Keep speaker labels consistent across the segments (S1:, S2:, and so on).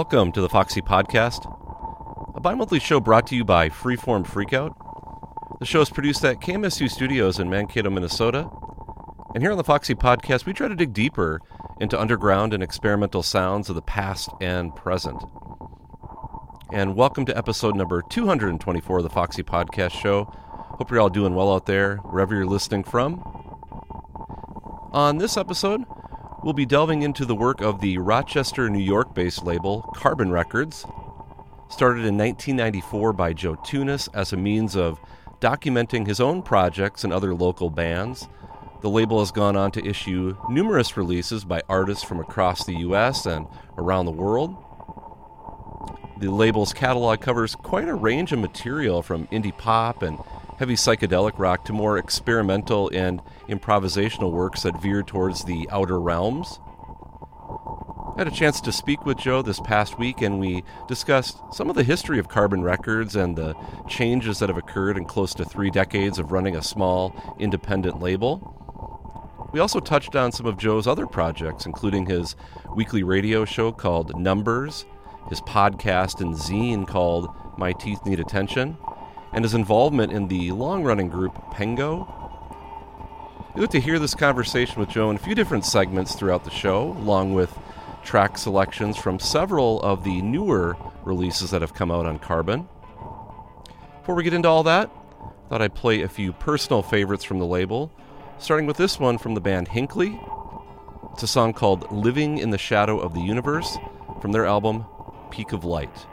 S1: Welcome to the Foxy Podcast, a bi monthly show brought to you by Freeform Freakout. The show is produced at KMSU Studios in Mankato, Minnesota. And here on the Foxy Podcast, we try to dig deeper into underground and experimental sounds of the past and present. And welcome to episode number 224 of the Foxy Podcast Show. Hope you're all doing well out there, wherever you're listening from. On this episode, we'll be delving into the work of the Rochester, New York based label Carbon Records. Started in 1994 by Joe Tunis as a means of documenting his own projects and other local bands. The label has gone on to issue numerous releases by artists from across the U.S. and around the world. The label's catalog covers quite a range of material from indie pop and heavy psychedelic rock to more experimental and improvisational works that veer towards the outer realms. I had a chance to speak with Joe this past week, and we discussed some of the history of Carbon Records and the changes that have occurred in close to three decades of running a small, independent label. We also touched on some of Joe's other projects, including his weekly radio show called Numbers, his podcast and zine called My Teeth Need Attention, and his involvement in the long running group Pengo. You get to hear this conversation with Joe in a few different segments throughout the show, along with track selections from several of the newer releases that have come out on Carbon. Before we get into all that, I thought I'd play a few personal favorites from the label, starting with this one from the band Hinkley. It's a song called Living in the Shadow of the Universe from their album Peak of Light.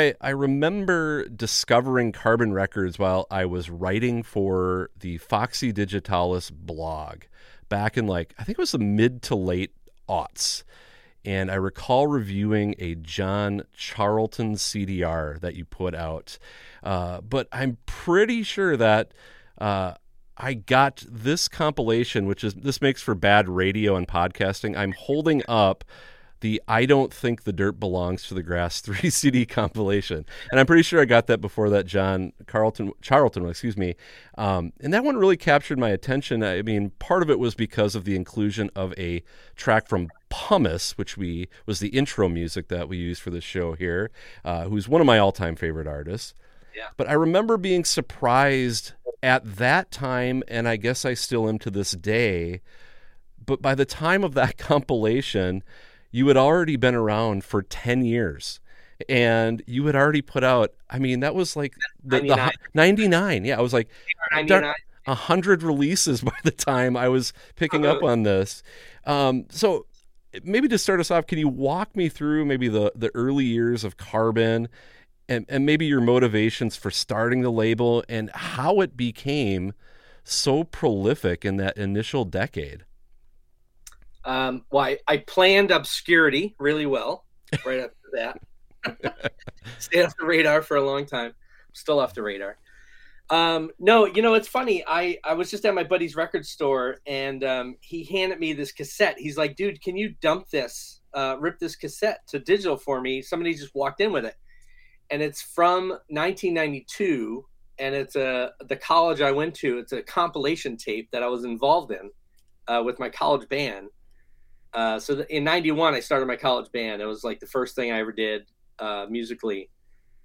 S1: I, I remember discovering Carbon Records while I was writing for the Foxy Digitalis blog back in like I think it was the mid to late aughts. And I recall reviewing a John Charlton CDR that you put out. Uh, but I'm pretty sure that uh, I got this compilation, which is this makes for bad radio and podcasting. I'm holding up the I Don't Think the Dirt Belongs to the Grass 3 CD compilation. And I'm pretty sure I got that before that John Carlton Charlton, excuse me. Um, and that one really captured my attention. I mean, part of it was because of the inclusion of a track from Pumice, which we was the intro music that we used for the show here, uh, who's one of my all-time favorite artists.
S2: Yeah.
S1: But I remember being surprised at that time, and I guess I still am to this day. But by the time of that compilation, you had already been around for 10 years and you had already put out i mean that was like the,
S2: 99.
S1: the 99 yeah i was like
S2: 99.
S1: a hundred releases by the time I was picking up on this. Um, so maybe to start us off, can you walk me through maybe the the early years of Carbon, and and maybe your motivations for starting the label and how it became so prolific in that initial decade?
S2: Um, well, I, I planned obscurity really well right after that. Stayed off the radar for a long time. Still off the radar. Um, no, you know, it's funny. I, I was just at my buddy's record store and um, he handed me this cassette. He's like, dude, can you dump this, uh, rip this cassette to digital for me? Somebody just walked in with it. And it's from 1992 and it's a the college I went to. It's a compilation tape that I was involved in uh, with my college band. Uh, so th- in '91, I started my college band. It was like the first thing I ever did uh, musically,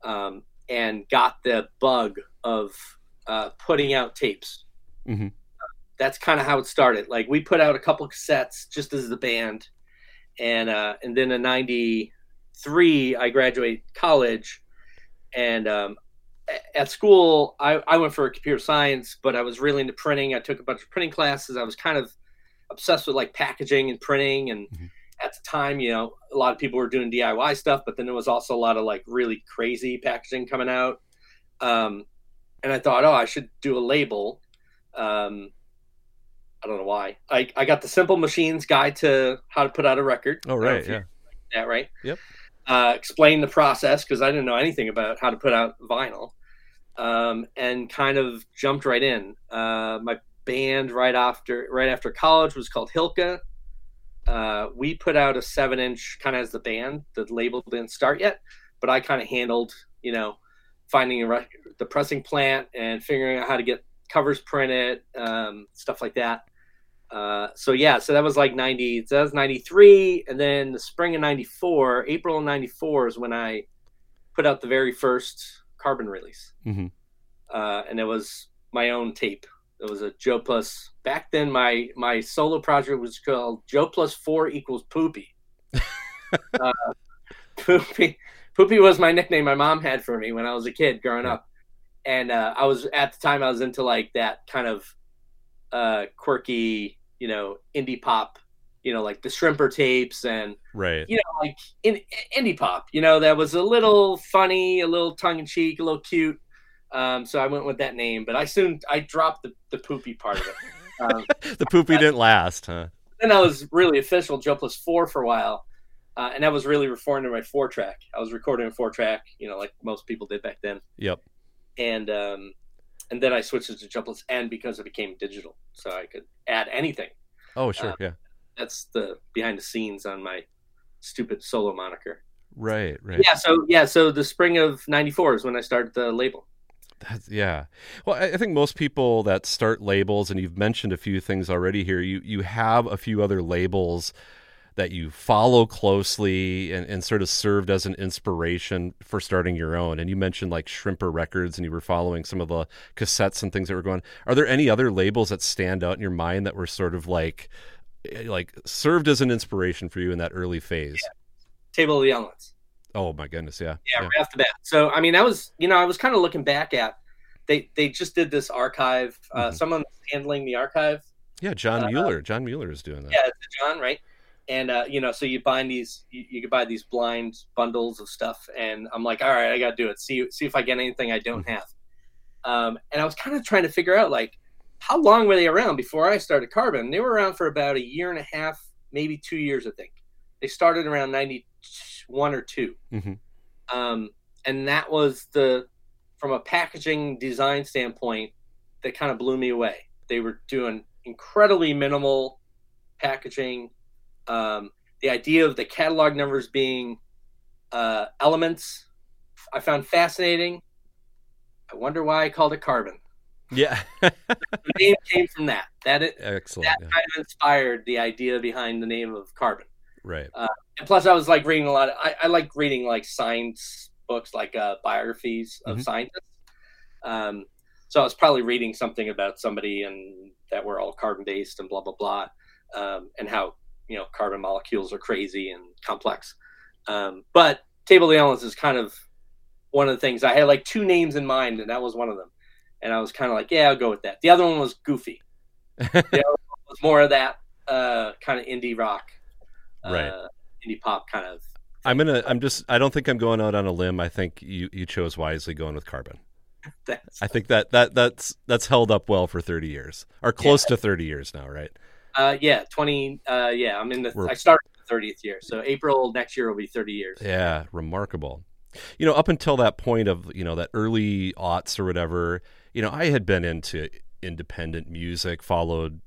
S2: um, and got the bug of uh, putting out tapes.
S1: Mhm.
S2: That's kind of how it started. Like we put out a couple cassettes just as the band, and uh, and then in '93, I graduate college, and um, at school, I, I went for computer science, but I was really into printing. I took a bunch of printing classes. I was kind of obsessed with like packaging and printing. And
S1: Mhm.
S2: at the time, you know, a lot of people were doing DIY stuff, but then there was also a lot of like really crazy packaging coming out. Um, and I thought, oh, I should do a label. Um, I don't know why. I, I got the Simple Machines Guide to How to Put Out a Record.
S1: Oh
S2: I don't know
S1: right, yeah.
S2: that right?
S1: Yep.
S2: Uh, explain the process because I didn't know anything about how to put out vinyl, um, and kind of jumped right in. Uh, my band right after right after college was called Hilka. Uh, we put out a seven inch kind of as the band. The label didn't start yet, but I kind of handled you know finding a rec- the pressing plant and figuring out how to get covers printed, um, stuff like that. Uh, so yeah, so that was like ninety. So that was ninety three, and then the spring of ninety four, April of ninety four is when I put out the very first Carbon release,
S1: Mhm.
S2: uh, and it was my own tape. It was a Joe Plus. Back then, my my solo project was called Joe Plus Four equals Poopy. uh, Poopy, Poopy was my nickname my mom had for me when I was a kid growing up, and uh, I was at the time I was into like that kind of uh, quirky, you know, indie pop, you know, like the Shrimper tapes and
S1: Right.
S2: you know, like in indie pop, you know, that was a little funny, a little tongue in cheek, a little cute. Um, so I went with that name, but I soon I dropped the, the poopy part of it. Um,
S1: The poopy didn't last, huh?
S2: then I was really official Joe Plus Four for a while, uh, and that was really reformed to my four track. I was recording a four track, you know, like most people did back then,
S1: Yep.
S2: and um, and then I switched it to Joe Plus N because it became digital, so I could add anything.
S1: Oh sure,
S2: Uh,
S1: yeah.
S2: That's the behind the scenes on my stupid solo moniker.
S1: Right, right.
S2: Yeah, so yeah, so the spring of '94 is when I started the label.
S1: That's, yeah. Well, I, think most people that start labels, and you've mentioned a few things already here, you, you have a few other labels that you follow closely and, and sort of served as an inspiration for starting your own. And you mentioned like Shrimper Records, and you were following some of the cassettes and things that were going. Are there any other labels that stand out in your mind that were sort of like, eh, like served as an inspiration for you in that early phase?
S2: Table of the Elements.
S1: Oh my goodness, yeah.
S2: Yeah, right off the bat. So I mean, I was you know I was kind of looking back at they they just did this archive. Uh,
S1: Mhm.
S2: Someone handling the archive.
S1: Yeah, John
S2: Uh,
S1: Mueller. John Mueller is doing that.
S2: Yeah, it's John, right? and uh, you know, so you buy these, you, you could buy these blind bundles of stuff, and I'm like, all right, I got to do it. See, see if I get anything I don't have. Um, and I was kind of trying to figure out like, how long were they around before I started Carbon? They were around for about a year and a half, maybe two years, I think. They started around '91 or 2
S1: Mhm.
S2: um, and that was the, from a packaging design standpoint, that kind of blew me away. They were doing incredibly minimal packaging. Um, the idea of the catalog numbers being uh, elements, I found fascinating. I wonder why I called it carbon.
S1: Yeah.
S2: The name came from that. That it,
S1: Excellent.
S2: that
S1: yeah.
S2: kind of inspired the idea behind the name of carbon.
S1: Right.
S2: And plus, I was like reading a lot. Of, I, I like reading like science books, like uh, biographies of
S1: Mhm.
S2: scientists. Um, so I was probably reading something about somebody and that we're all carbon based and blah blah blah, um, and how you know carbon molecules are crazy and complex. Um, but Table of the Elements is kind of one of the things I had like two names in mind, and that was one of them. And I was kind of like, yeah, I'll go with that. The other one was Goofy. the other one was more of that uh, kind of indie rock, uh,
S1: Right.
S2: Indie pop kind of.
S1: I'm gonna. I'm just. I don't think I'm going out on a limb. I think you you chose wisely going with carbon. I think that that that's that's held up well for 30 years or close to 30 years now, right?
S2: uh, yeah, twenty. Uh, yeah, I'm in the.
S1: We're-
S2: I started the thirtieth year, so April next year will be thirty years.
S1: Yeah, remarkable. You know, up until that point of you know that early aughts or whatever, you know, I had been into independent music, followed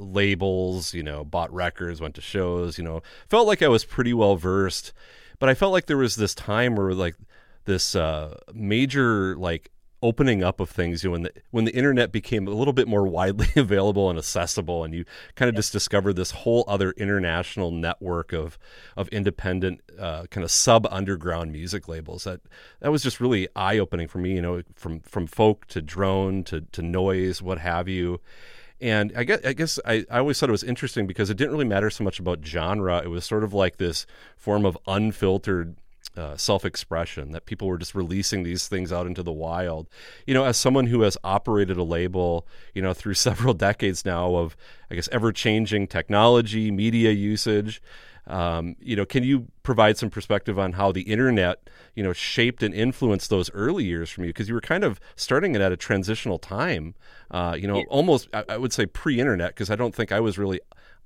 S1: labels, you know, bought records, went to shows, you know, felt like I was pretty well versed, but I felt like there was this time where like this uh, major like opening up of things you know, when the when the internet became a little bit more widely available and accessible and you kind of just discovered this whole other international network of of independent uh, kind of sub underground music labels. That that was just really eye opening for me you know from from folk to drone to to noise what have you and I guess, I guess I, I always thought it was interesting because it didn't really matter so much about genre. It was sort of like this form of unfiltered uh, self expression that people were just releasing these things out into the wild. You know, as someone who has operated a label, you know, through several decades now of, I guess, ever changing technology, media usage, um, you know, can you provide some perspective on how the internet, you know, shaped and influenced those early years from you? Because you were kind of starting it at a transitional time, uh, you know,
S2: Yeah.
S1: almost I, I would say pre-internet, because I don't think I was really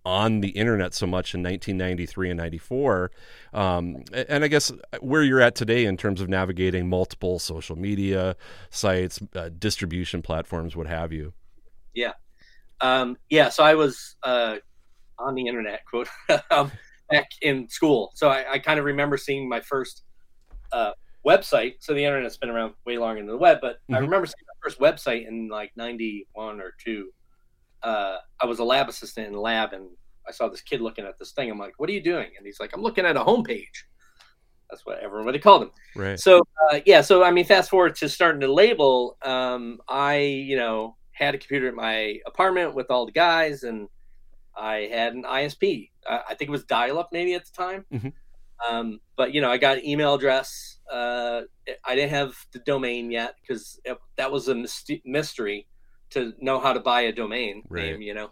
S1: on the internet so much in 1993 and 94. Um, and I guess where you're at today in terms of navigating multiple social media sites, uh, distribution platforms, what have you.
S2: Yeah um, yeah, so I was uh, on the internet, quote, um, back in school. So I, I kind of remember seeing my first uh, website. So the internet's been around way longer than the web, but I
S1: Mhm.
S2: remember seeing my first website in like 91 or 2. Uh, I was a lab assistant in the lab and I saw this kid looking at this thing. I'm like, what are you doing? And he's like, I'm looking at a homepage. That's what everybody called him.
S1: Right.
S2: So uh, yeah, so I mean, fast forward to starting to label. Um, I you know had a computer at my apartment with all the guys, and I had an ISP. I, I think it was dial-up maybe at the time.
S1: Mhm.
S2: Um, but you know, I got an email address. Uh, I didn't have the domain yet because that was a myst- mystery to know how to buy a domain
S1: Right.
S2: name. You know.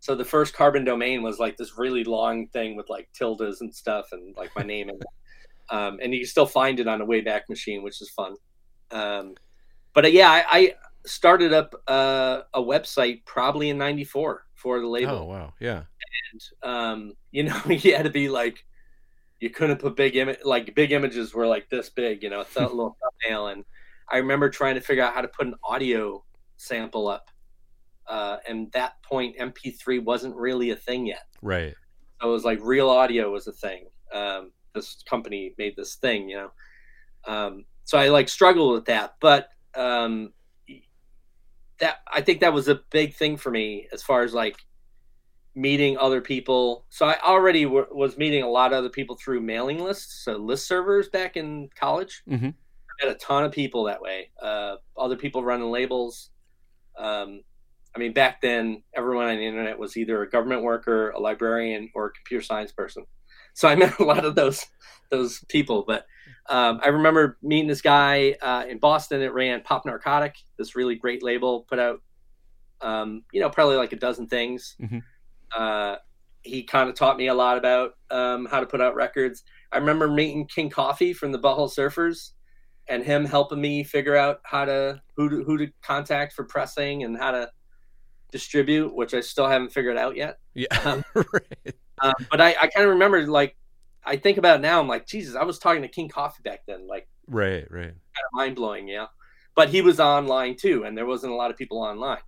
S2: So the first carbon domain was like this really long thing with like tildes and stuff and like my name and um, and you can still find it on a Wayback Machine, which is fun. Um, but uh, yeah, I, I started up uh, a website probably in '94 for the label.
S1: Oh wow, yeah, And
S2: Um, you know, you had to be like, you couldn't put big image like big images were like this big, you know, it's a little thumbnail. And I remember trying to figure out how to put an audio sample up. Uh, and that point, MP3 wasn't really a thing yet.
S1: right,
S2: So it was like RealAudio was a thing. Um, this company made this thing, you know. Um, so I like struggled with that, but um, that I think that was a big thing for me as far as like meeting other people. So I already w- was meeting a lot of other people through mailing lists, so list servers back in college.
S1: Mhm.
S2: I met a ton of people that way. Uh, other people running labels. Um, I mean, back then, everyone on the internet was either a government worker, a librarian, or a computer science person. So I met a lot of those those people. But um, I remember meeting this guy uh, in Boston that ran Pop Narcotic, this really great label, put out, um, you know, probably like a dozen things.
S1: Mhm.
S2: Uh, he kind of taught me a lot about um, how to put out records. I remember meeting King Coffey from the Butthole Surfers, and him helping me figure out how to who to, who to contact for pressing and how to distribute, which I still haven't figured out yet.
S1: Yeah.
S2: Um,
S1: right.
S2: Um, but I, I kind of remember like I think about it now. I'm like, Jesus, I was talking to King Coffey back then. Like
S1: Right. Right.
S2: kind of mind blowing, yeah. But he was online too, and there wasn't a lot of people online.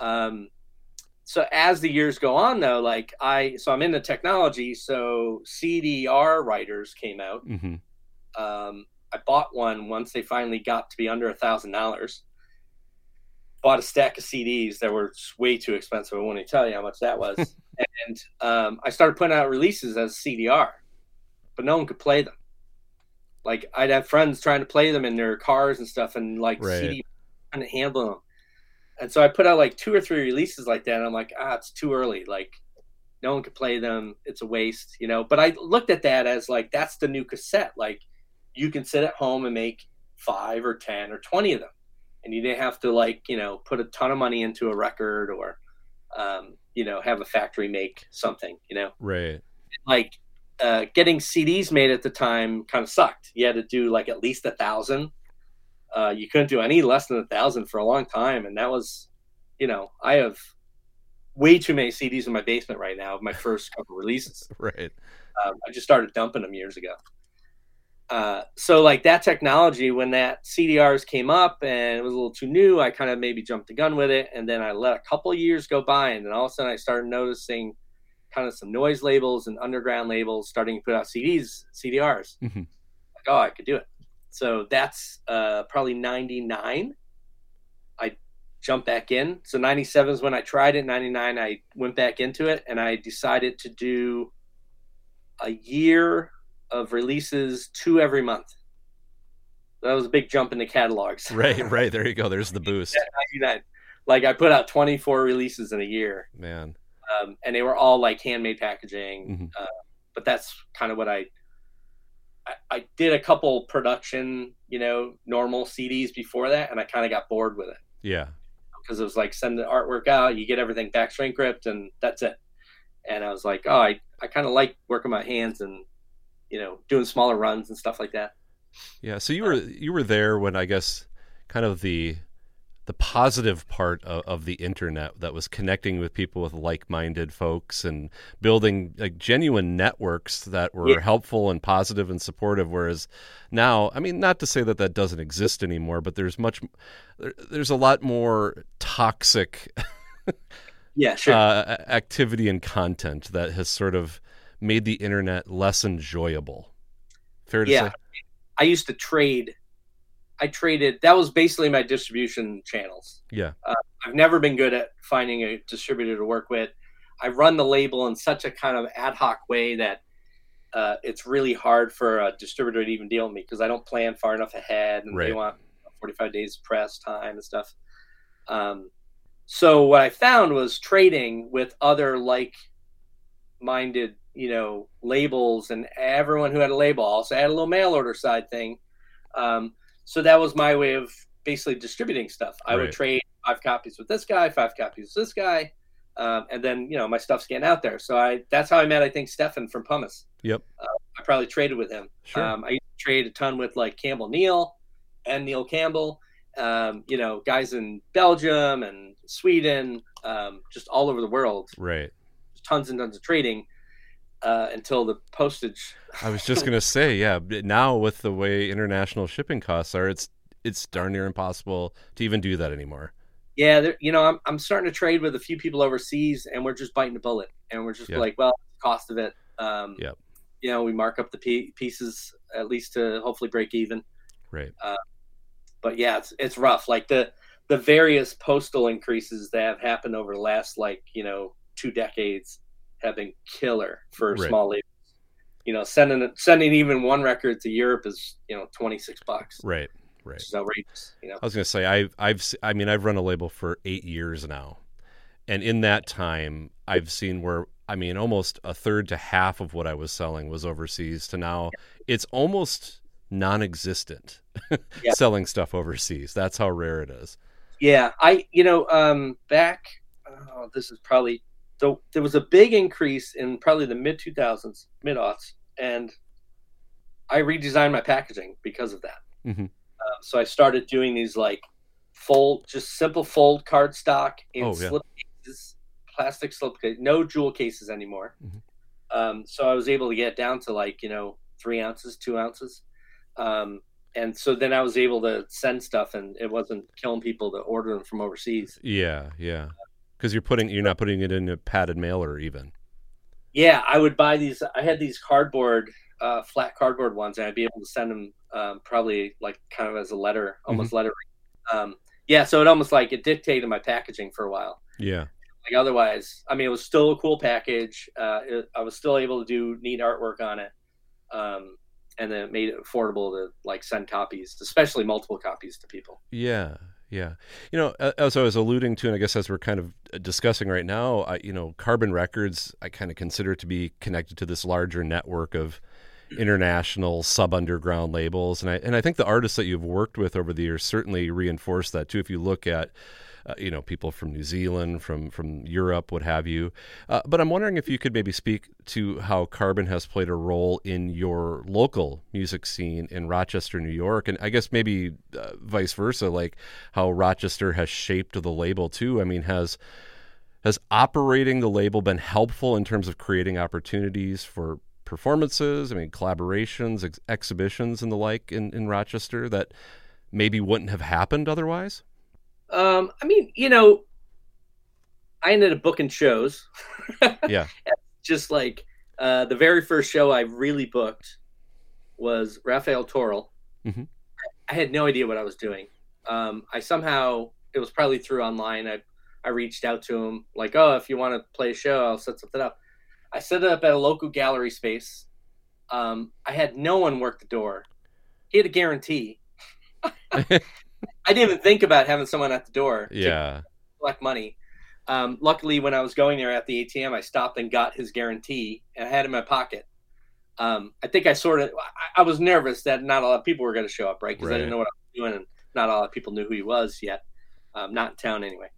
S2: Um, so as the years go on, though, like I, so I'm into technology. So CDR writers came out.
S1: hmm
S2: Um, I bought one once they finally got to be under a thousand dollars. Bought a stack of CDs that were way too expensive. I won't even tell you how much that was. and um, I started putting out releases as CDR, but no one could play them. Like I'd have friends trying to play them in their cars and stuff, and like
S1: Right.
S2: CD couldn't handle them. And so I put out like two or three releases like that. And I'm like, ah, it's too early. Like no one could play them. It's a waste, you know. But I looked at that as like that's the new cassette. Like you can sit at home and make five or ten or twenty of them, and you didn't have to like you know put a ton of money into a record or um, you know have a factory make something. You know,
S1: Right.
S2: like uh, getting CDs made at the time kind of sucked. You had to do like at least a thousand. Uh, you couldn't do any less than a thousand for a long time, and that was, you know, I have way too many CDs in my basement right now of my first couple releases.
S1: Right.
S2: Um, I just started dumping them years ago. Uh, so like that technology, when that CDRs came up and it was a little too new, I kind of maybe jumped the gun with it, and then I let a couple years go by, and then all of a sudden I started noticing kind of some noise labels and underground labels starting to put out CDs, CDRs.
S1: Mhm.
S2: Like, oh, I could do it. So that's uh, probably '99. I jumped back in. So '97 is when I tried it. '99, I went back into it, and I decided to do a year of releases, two every month. That was a big jump in the catalogs.
S1: Right. Right. There you go. There's the boost.
S2: 99. Like I put out 24 releases in a year,
S1: Man.
S2: Um, and they were all like handmade packaging.
S1: Mhm.
S2: Uh, but that's kind of what I, I I did a couple production, you know, normal CDs before that, and I kind of got bored with it
S1: Yeah.
S2: because it was like send the artwork out, you get everything back shrink ripped, and that's it. And I was like, oh, I I kind of like working my hands and you know doing smaller runs and stuff like that.
S1: Yeah. So you were you were there when I guess kind of the the positive part of, of the internet that was connecting with people with like-minded folks and building like genuine networks that were
S2: Yeah.
S1: helpful and positive and supportive whereas now i mean not to say that that doesn't exist anymore but there's much there, there's a lot more toxic
S2: Yeah, sure.
S1: uh, activity and content that has sort of made the internet less enjoyable fair to
S2: Yeah.
S1: say
S2: I used to trade. I traded. That was basically my distribution channels.
S1: yeah
S2: I've never been good at finding a distributor to work with. I run the label in such a kind of ad hoc way that uh, it's really hard for a distributor to even deal with me because I don't plan far enough ahead and they want 45 days press time and stuff. Um, so what I found was trading with other like minded, you know, labels and everyone who had a label also had a little mail order side thing. Um, so that was my way of basically distributing stuff. I
S1: Right.
S2: would trade five copies with this guy, five copies with this guy, um, and then you know my stuff's getting out there. So I that's how I met I think Stefan from Pumice.
S1: Yep.
S2: Uh, I probably traded with him.
S1: Sure.
S2: Um, I used to trade a ton with like Campbell Kneale and Neil Campbell. Um, you know, guys in Belgium and Sweden, um, just all over the world.
S1: right
S2: Tons and tons of trading uh, until the postage.
S1: I was just gonna say, yeah. Now with the way international shipping costs are, it's it's darn near impossible to even do that anymore.
S2: Yeah, there, you know, I'm I'm starting to trade with a few people overseas, and we're just biting the bullet, and we're just
S1: Yeah.
S2: like, well, cost of it. Um,
S1: Yep.
S2: You know, we mark up the p- pieces at least to hopefully break even.
S1: Right.
S2: But yeah, it's it's rough. Like the the various postal increases that have happened over the last like you know two decades have been killer for
S1: Right.
S2: small labels. You know, sending sending even one record to Europe is you know twenty six bucks,
S1: Right. Right.
S2: outrageous. You know,
S1: I was gonna say I've I've I mean I've run a label for eight years now, and in that time I've seen where I mean almost a third to half of what I was selling was overseas to now it's almost non-existent
S2: Yeah.
S1: selling stuff overseas. That's how rare it is.
S2: Yeah, I you know um back oh, this is probably so there was a big increase in probably the mid 2000s, mid aughts, and I redesigned my packaging because of that.
S1: Mhm.
S2: Uh, so I started doing these like fold, just simple fold cardstock in
S1: Oh, yeah.
S2: slip cases, plastic slip case, no jewel cases anymore.
S1: Mhm.
S2: Um, so I was able to get down to like you know three ounces, two ounces. Um, and so then I was able to send stuff, and it wasn't killing people to order them from overseas.
S1: Yeah, yeah. Because you're putting you're not putting it in a padded mailer even.
S2: Yeah, I would buy these. I had these cardboard, uh, flat cardboard ones, and I'd be able to send them um, probably like kind of as a letter, almost letter. Um, yeah, so it almost like it dictated my packaging for a while.
S1: Yeah.
S2: Like otherwise, I mean, it was still a cool package. Uh, it, I was still able to do neat artwork on it, um, and then it made it affordable to like send copies, especially multiple copies to people.
S1: Yeah, yeah. You know, as I was alluding to, and I guess as we're kind of uh, discussing right now, I, you know, Carbon Records, I kind of consider to be connected to this larger network of international sub underground labels, and I and I think the artists that you've worked with over the years certainly reinforce that too. If you look at uh, you know people from New Zealand, from from Europe, what have you. Uh, but I'm wondering if you could maybe speak to how Carbon has played a role in your local music scene in Rochester, New York, and I guess maybe uh, vice versa, like how Rochester has shaped the label too. I mean, has has operating the label been helpful in terms of creating opportunities for performances? I mean, collaborations, ex- exhibitions, and the like in, in Rochester that maybe wouldn't have happened otherwise.
S2: Um, I mean, you know, I ended up booking shows.
S1: Yeah.
S2: Just like uh, the very first show I really booked was Rafael Toral.
S1: Mhm.
S2: I had no idea what I was doing. Um, I somehow it was probably through online. I I reached out to him like, oh, if you want to play a show, I'll set something up. I set it up at a local gallery space. Um, I had no one work the door. He had a guarantee. I didn't even think about having someone at the door. to
S1: Yeah.
S2: collect money. Um, luckily, when I was going there at the ATM, I stopped and got his guarantee, and I had it in my pocket. Um, I think I sort of, I, I was nervous that not a lot of people were going to show up, right? Because I didn't know what I was doing, and not a lot of people knew who he was yet. Um, not in town anyway.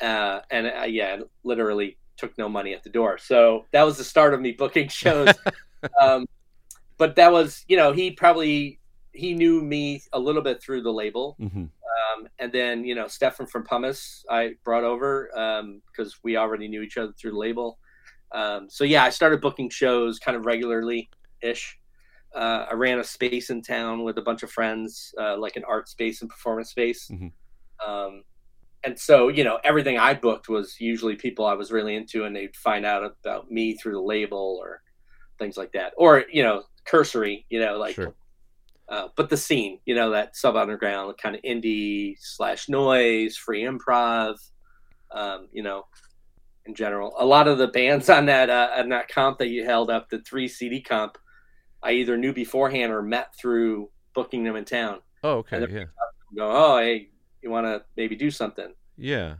S2: Uh, and uh, yeah, I literally took no money at the door. So that was the start of me booking shows. um, but that was, you know, he probably he knew me a little bit through the label.
S1: hmm
S2: Um, and then, you know, Stefan from Pumice, I brought over because we already knew each other through the label. Um, so, yeah, I started booking shows kind of regularly ish. Uh, I ran a space in town with a bunch of friends, uh, like an art space and performance space.
S1: Mhm.
S2: Um, and so, you know, everything I booked was usually people I was really into, and they'd find out about me through the label or things like that. Or, you know, cursory, you know, like
S1: Sure.
S2: Uh, but the scene, you know, that sub underground kind of indie slash noise, free improv, um, you know, in general. A lot of the bands on that uh, on that comp that you held up, the three CD comp, I either knew beforehand or met through booking them in town.
S1: Oh, okay. Yeah.
S2: Go, oh, hey, you want to maybe do something?
S1: Yeah.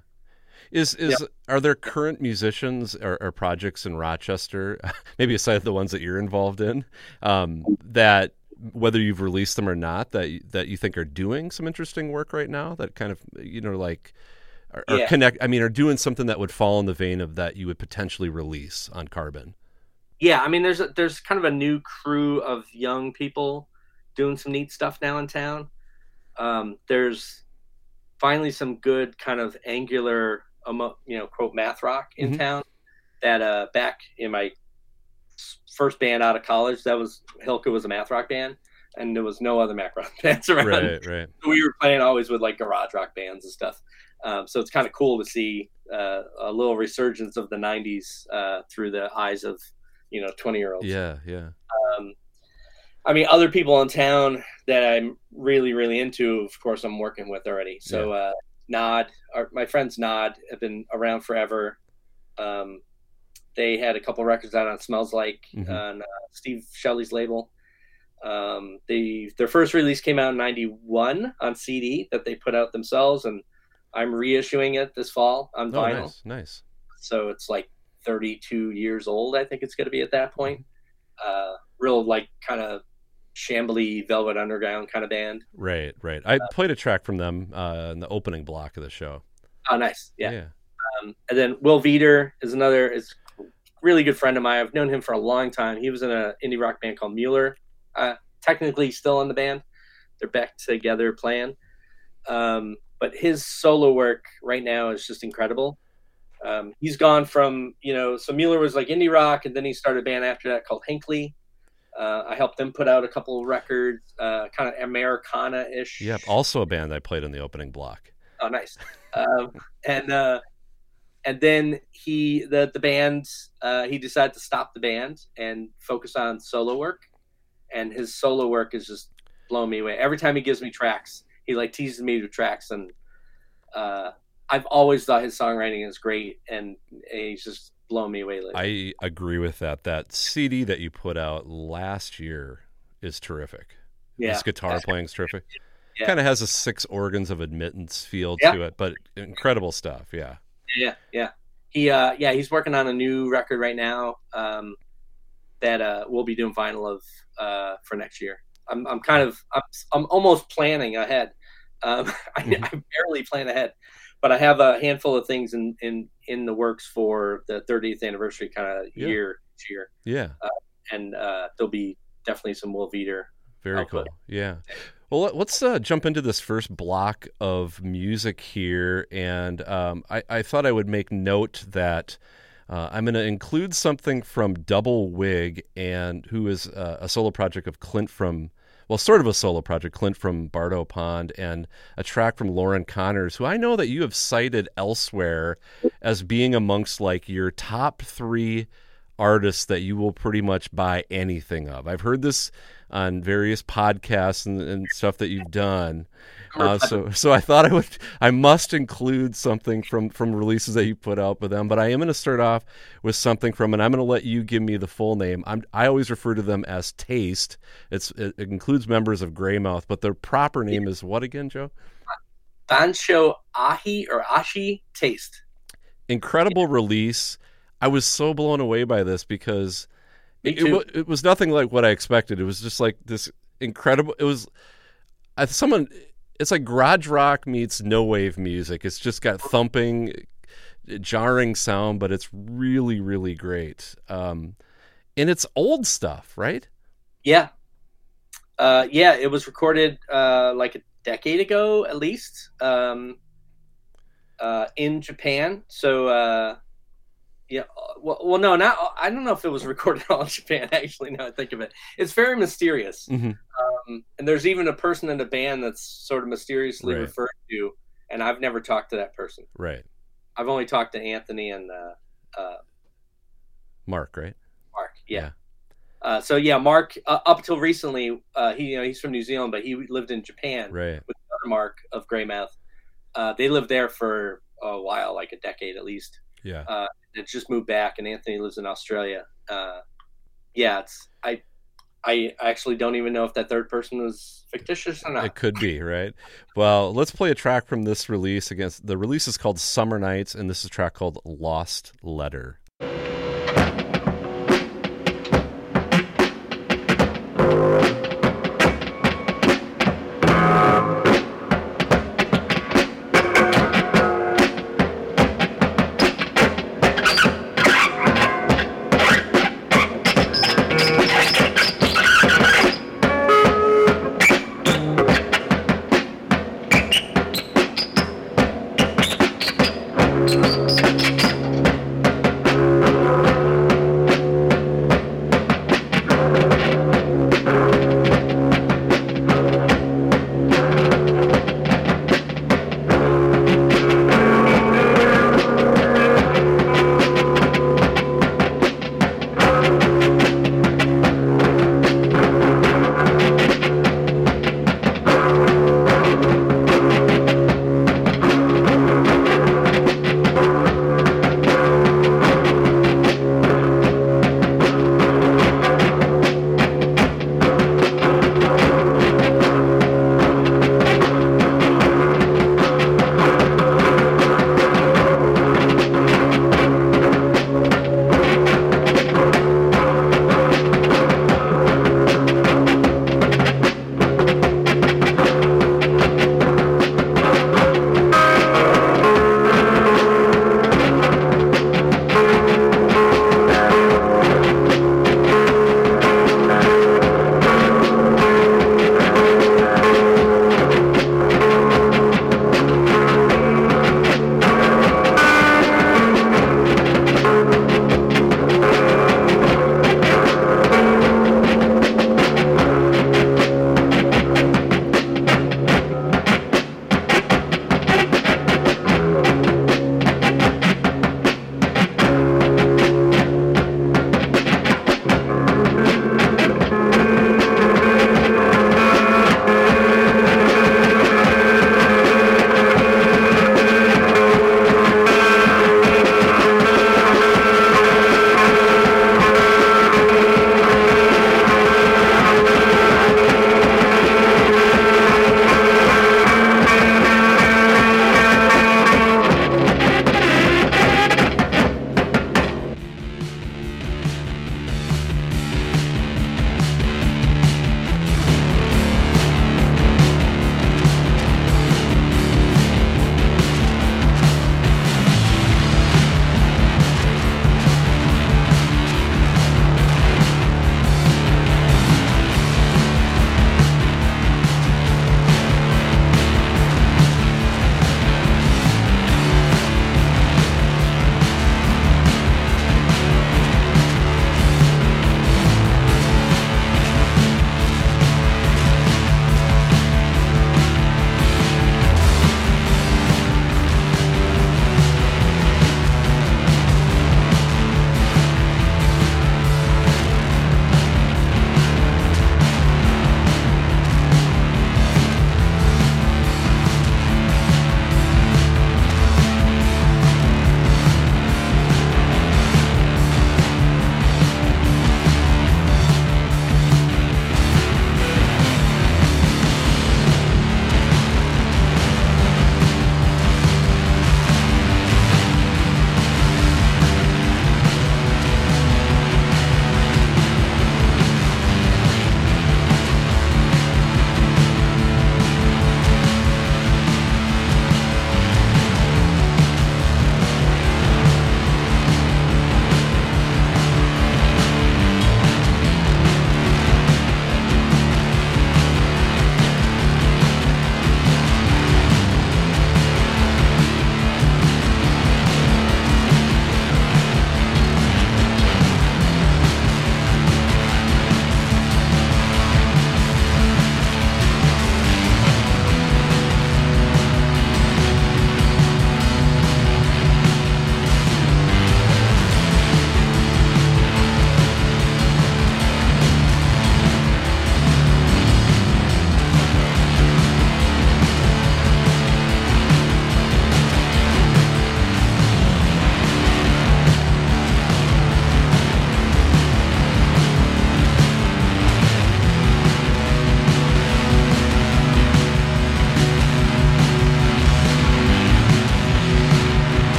S1: Is is are there current musicians or, or projects in Rochester, maybe aside the ones that you're involved in, um, that whether you've released them or not, that you- that you think are doing some interesting work right now? That kind of you know like are,
S2: Yeah.
S1: connect. I mean, are doing something that would fall in the vein of that you would potentially release on Carbon.
S2: Yeah, I mean, there's a, there's kind of a new crew of young people doing some neat stuff now in town. Um, there's finally some good kind of angular, you know, quote math rock in
S1: Mhm.
S2: town. That uh, back in my first band out of college, that was Hilka was a math rock band, and there was no other math rock bands around
S1: Right. Right.
S2: we were playing always with like garage rock bands and stuff. Um, so it's kind of cool to see uh, a little resurgence of the '90s uh, through the eyes of you know 20 year olds.
S1: Yeah. Yeah.
S2: Um, I mean, other people in town that I'm really really into. Of course, I'm working with already. So uh, Nod, our, my friends Nod have been around forever. Um, they had a couple records out on Smells Like
S1: Mhm.
S2: on uh, Steve Shelley's label. Um, they their first release came out in '91 on CD that they put out themselves, and I'm reissuing it this fall on
S1: Oh,
S2: vinyl.
S1: nice. Nice.
S2: So it's like 32 years old. I think it's going to be at that point. Uh, real like kind of shambly Velvet Underground kind of band.
S1: Right. Right. I played a track from them uh, in the opening block of the show.
S2: Oh, nice. Yeah.
S1: Yeah.
S2: Um, and then Will Veeder is another is really good friend of mine. I've known him for a long time. He was in an indie rock band called Mueller. Uh, technically still in the band. They're back together playing. Um, but his solo work right now is just incredible. Um, he's gone from you know, so Mueller was like indie rock, and then he started a band after that called Hinkley. Uh, I helped them put out a couple of records, uh, kind of Americana ish.
S1: Yep. Also a band I played in the opening block.
S2: Oh, nice. um, and uh, and then he the the band uh, he decided to stop the band and focus on solo work, and his solo work is just blowing me away. Every time he gives me tracks, he like teases me with tracks, and uh, I've always thought his songwriting is great, and he's just blown me away lately.
S1: I agree with that. That CD that you put out last year is terrific.
S2: yeah,
S1: His guitar playing is terrific.
S2: Yeah.
S1: Kind of has a six organs of admittance feel
S2: Yeah.
S1: to it, but incredible stuff. Yeah.
S2: Yeah, yeah. He uh, yeah, he's working on a new record right now um, that uh, we'll be doing vinyl of uh, for next year. I'm I'm kind of I'm I'm almost planning ahead. Um, I,
S1: Mhm.
S2: I barely plan ahead, but I have a handful of things in in in the works for the 30th anniversary kind of
S1: Yeah.
S2: year this year,
S1: Yeah.
S2: and uh, there'll be definitely some Will Veeder.
S1: Very
S2: output.
S1: cool. Yeah. Well, let- let's uh, jump into this first block of music here. And um, I, I thought I would make note that uh, I'm going to include something from Double Wig, and who is uh, a solo project of Clint from, well, sort of a solo project, Clint from Bardo Pond, and a track from Loren Connors, who I know that you have cited elsewhere as being amongst like your top three artists that you will pretty much buy anything of. I've heard this on various podcasts and, and stuff that you've done. Uh, so, so I thought I would, I must include something from from releases that you put out with them. But I am going to start off with something from, and I'm going to let you give me the full name. I'm, I always refer to them as Taste. It's it, it includes members of Greymouth, but their proper name is what again, Joe?
S2: Bancho Ahi or Ashi Taste.
S1: Incredible release. I was so blown away by this because it,
S2: too.
S1: it, wa- it was nothing like what I expected. It was just like this incredible. It was I, someone. It's like garage rock meets no wave music. It's just got thumping, jarring sound, but it's really really great. Um, and it's old stuff, right?
S2: Yeah. Uh, yeah, it was recorded uh, like a decade ago, at least, um, uh, in Japan. So, uh, yeah, uh, well, well, no, not. I don't know if it was recorded all in Japan. Actually, now I think of it, it's very mysterious.
S1: Mhm.
S2: Um, and there's even a person in the band that's sort of mysteriously
S1: Right.
S2: referred to, and I've never talked to that person.
S1: Right,
S2: I've only talked to Anthony and uh, uh,
S1: Mark. Right.
S2: Mark. Yeah.
S1: Yeah.
S2: Uh, so yeah, Mark. Uh, up till recently, uh, he you know he's from New Zealand, but he lived in Japan
S1: Right.
S2: with another Mark of Greymouth. Uh, they lived there for a while, like a decade at least.
S1: Yeah.
S2: It just moved back, and Anthony lives in Australia. Uh, yeah, it's I. I actually don't even know if that third person was fictitious or not.
S1: It could be, right? Well, let's play a track from this release. Against the release is called Summer Nights, and this is a track called Lost Letter.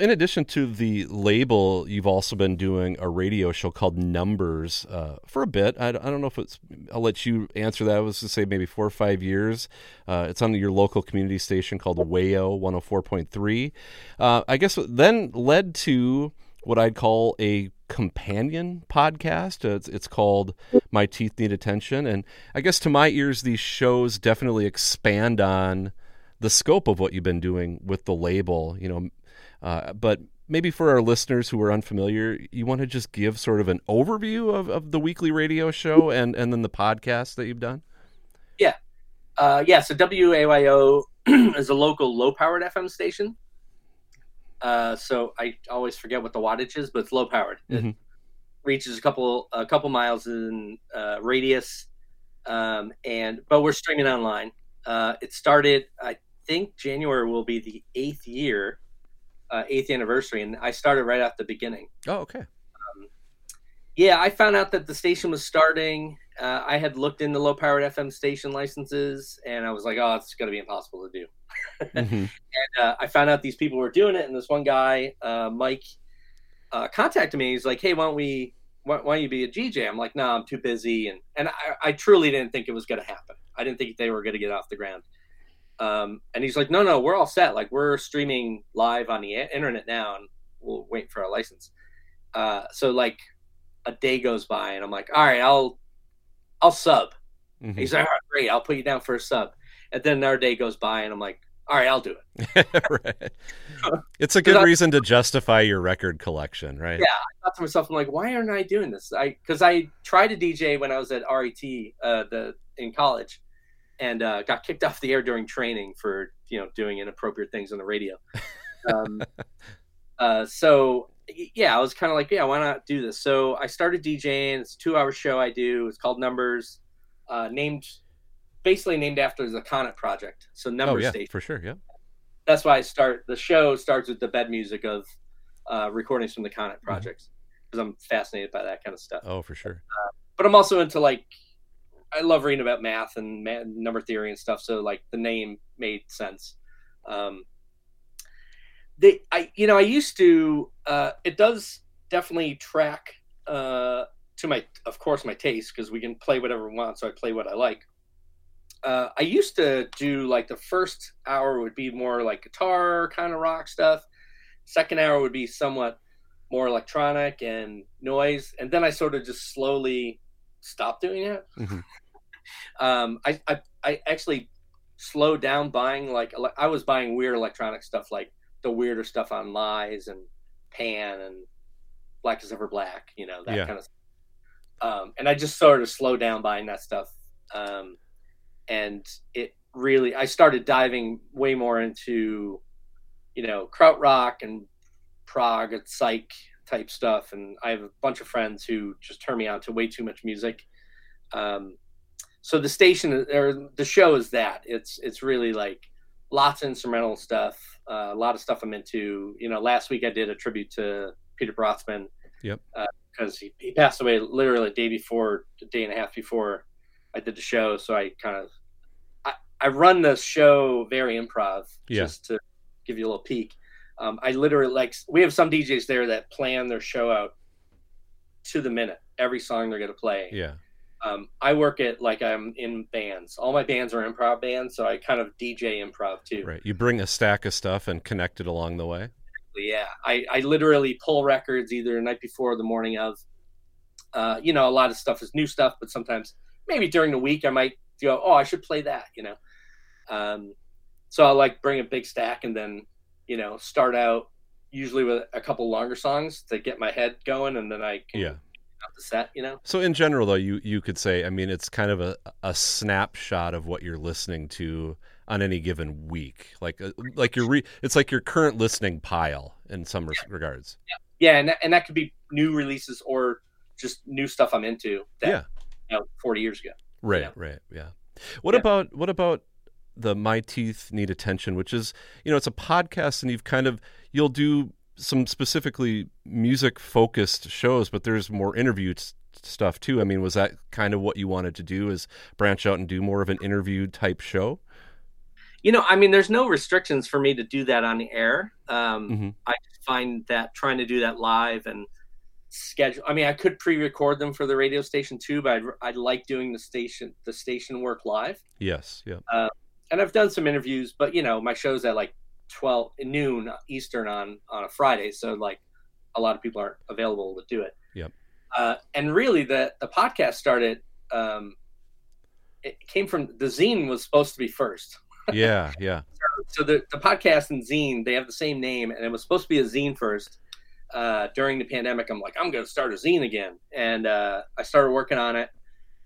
S1: In addition to the label, you've also been doing a radio show called Numbers uh, for a bit. I, I, don't know if it's. I'll let you answer that. I was to say maybe four or five years. Uh, it's on your local community station called WAYO 104.3. Uh, I guess then led to what I'd call a companion podcast. It's, it's called My Teeth Need Attention. And I guess to my ears, these shows definitely expand on the scope of what you've been doing with the label, you know. Uh, but maybe for our listeners who are unfamiliar, you want to just give sort of an overview of, of the weekly radio show and, and then the podcast that you've done?
S2: Yeah. Uh, yeah. So WAYO is a local low powered FM station. Uh, so I always forget what the wattage is, but it's low powered.
S1: Mhm.
S2: It reaches a couple a couple miles in uh, radius, um, and but we're streaming online. Uh, it started, I think, January will be the eighth year, uh, eighth anniversary, and I started right at the beginning.
S1: Oh, okay.
S2: Yeah, I found out that the station was starting. Uh, I had looked into low powered FM station licenses, and I was like, "Oh, it's going to be impossible to do."
S1: hmm
S2: uh, I found out these people were doing it, and this one guy, uh, Mike, uh, contacted me. He's like, "Hey, why don't we? Why, why don't you be a DJ? I'm like, "No, I'm too busy," and and I, I truly didn't think it was going to happen. I didn't think they were going to get off the ground. Um, and he's like, "No, no, we're all set. Like we're streaming live on the internet now, and we'll wait for our license." Uh, so like a day goes by, and I'm like, "All right, I'll I'll sub."
S1: Mhm.
S2: He's like, "All right, great, I'll put you down for a sub." And then another day goes by, and I'm like, "All right, I'll do it."
S1: right. It's a good
S2: I-
S1: reason to justify your record collection, right?
S2: Yeah. I thought to myself, I'm like, why aren't I doing this? I because I tried to DJ when I was at RIT uh, the in college, and uh, got kicked off the air during training for you know doing inappropriate things on the radio. Um, uh, so yeah, I was kind of like, yeah, why not do this? So I started DJing. It's a two-hour show I do. It's called Numbers, uh, named basically named after the Conet Project. So
S1: Oh,
S2: Numbers
S1: yeah,
S2: Station
S1: for sure. Yeah.
S2: that's why I start the show starts with the bed music of uh, recordings from the Conet projects because I'm fascinated by that kind of stuff.
S1: Oh, for sure.
S2: But I'm also into like I love reading about math and number theory and stuff. So like the name made sense. Um, they, I, you know, I used to. Uh, it does definitely track uh, to my, of course, my taste because we can play whatever we want. So I play what I like. Uh, I used to do like the first hour would be more like guitar kind of rock stuff. Second hour would be somewhat more electronic and noise, and then I sort of just slowly stopped doing it.
S1: Mhm.
S2: Um, I, I I actually slowed down buying like I was buying weird electronic stuff like the weirder stuff on Lies and Pan and Blackest Ever Black, you know that
S1: Yeah.
S2: kind of. Stuff. Um, and I just sort of slowed down buying that stuff, um, and it really I started diving way more into, you know, krautrock and prog and psych type stuff, and I have a bunch of friends who just turn me on to way too much music. Um, so the station or the show is that it's it's really like lots of instrumental stuff, uh, a lot of stuff I'm into. You know, last week I did a tribute to Peter Brötzmann.
S1: Yep.
S2: Because he, he passed away literally a day before, a day and a half before I did the show. So I kind of I, I run the show very improv,
S1: Yeah.
S2: just to give you a little peek. Um, I literally like we have some DJs there that plan their show out to the minute, every song they're gonna play
S1: Yeah.
S2: Um, I work at like I'm in bands. All my bands are improv bands, so I kind of DJ improv too.
S1: Right. You bring a stack of stuff and connect it along the way.
S2: Yeah, I, I literally pull records either the night before or the morning of. Uh, you know, a lot of stuff is new stuff, but sometimes maybe during the week I might go, oh, I should play that. You know, um, so I'll like bring a big stack and then you know start out usually with a couple longer songs to get my head going, and then I can
S1: Yeah.
S2: Out the set. You know.
S1: So in general, though, you you could say, I mean, it's kind of a a snapshot of what you're listening to on any given week. Like uh, like your re- it's like your current listening pile in some res- regards.
S2: yeah yeah, and that, and that could be new releases or just new stuff i'm into that
S1: Yeah.
S2: you know 40 years ago
S1: Right,
S2: Yeah.
S1: right, yeah. What
S2: Yeah.
S1: about what about the My Teeth Need Attention, which is you know it's a podcast, and you've kind of you'll do some specifically music focused shows, but there's more interview s- stuff too. I mean, was that kind of what you wanted to do? Is branch out and do more of an interview type show?
S2: you know i mean there's no restrictions for me to do that on the air um,
S1: Mhm.
S2: i find that trying to do that live and schedule. I mean, I could pre-record them for the radio station too, but I'd, I'd like doing the station the station work live.
S1: Yes. Yeah.
S2: And I've done some interviews, but you know, my show's at like twelve noon Eastern on on a Friday, so like a lot of people aren't available to do it.
S1: Yep.
S2: Uh, and really, the the podcast started. Um, it came from the zine was supposed to be first.
S1: Yeah. Yeah.
S2: so the, the podcast and zine they have the same name and it was supposed to be a zine first uh, during the pandemic i'm like i'm going to start a zine again and uh, i started working on it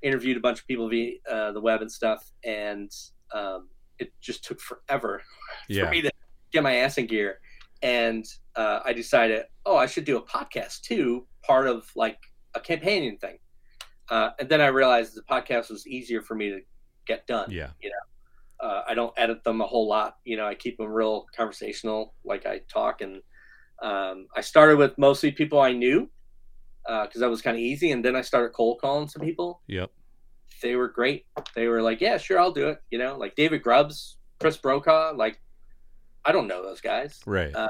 S2: interviewed a bunch of people via uh, the web and stuff and um, it just took forever
S1: Yeah.
S2: for me to get my ass in gear and uh, i decided oh i should do a podcast too part of like a companion thing uh, and then i realized the podcast was easier for me to get done
S1: Yeah.
S2: You know, uh, I don't edit them a whole lot. You know, I keep them real conversational, like I talk. And um, I started with mostly people I knew because that was kind of easy. And then I started cold calling some people.
S1: Yep.
S2: They were great. They were like, "Yeah, sure, I'll do it." You know, like David Grubbs, Chris Brokaw. Like, I don't know those guys,
S1: Right.
S2: Uh,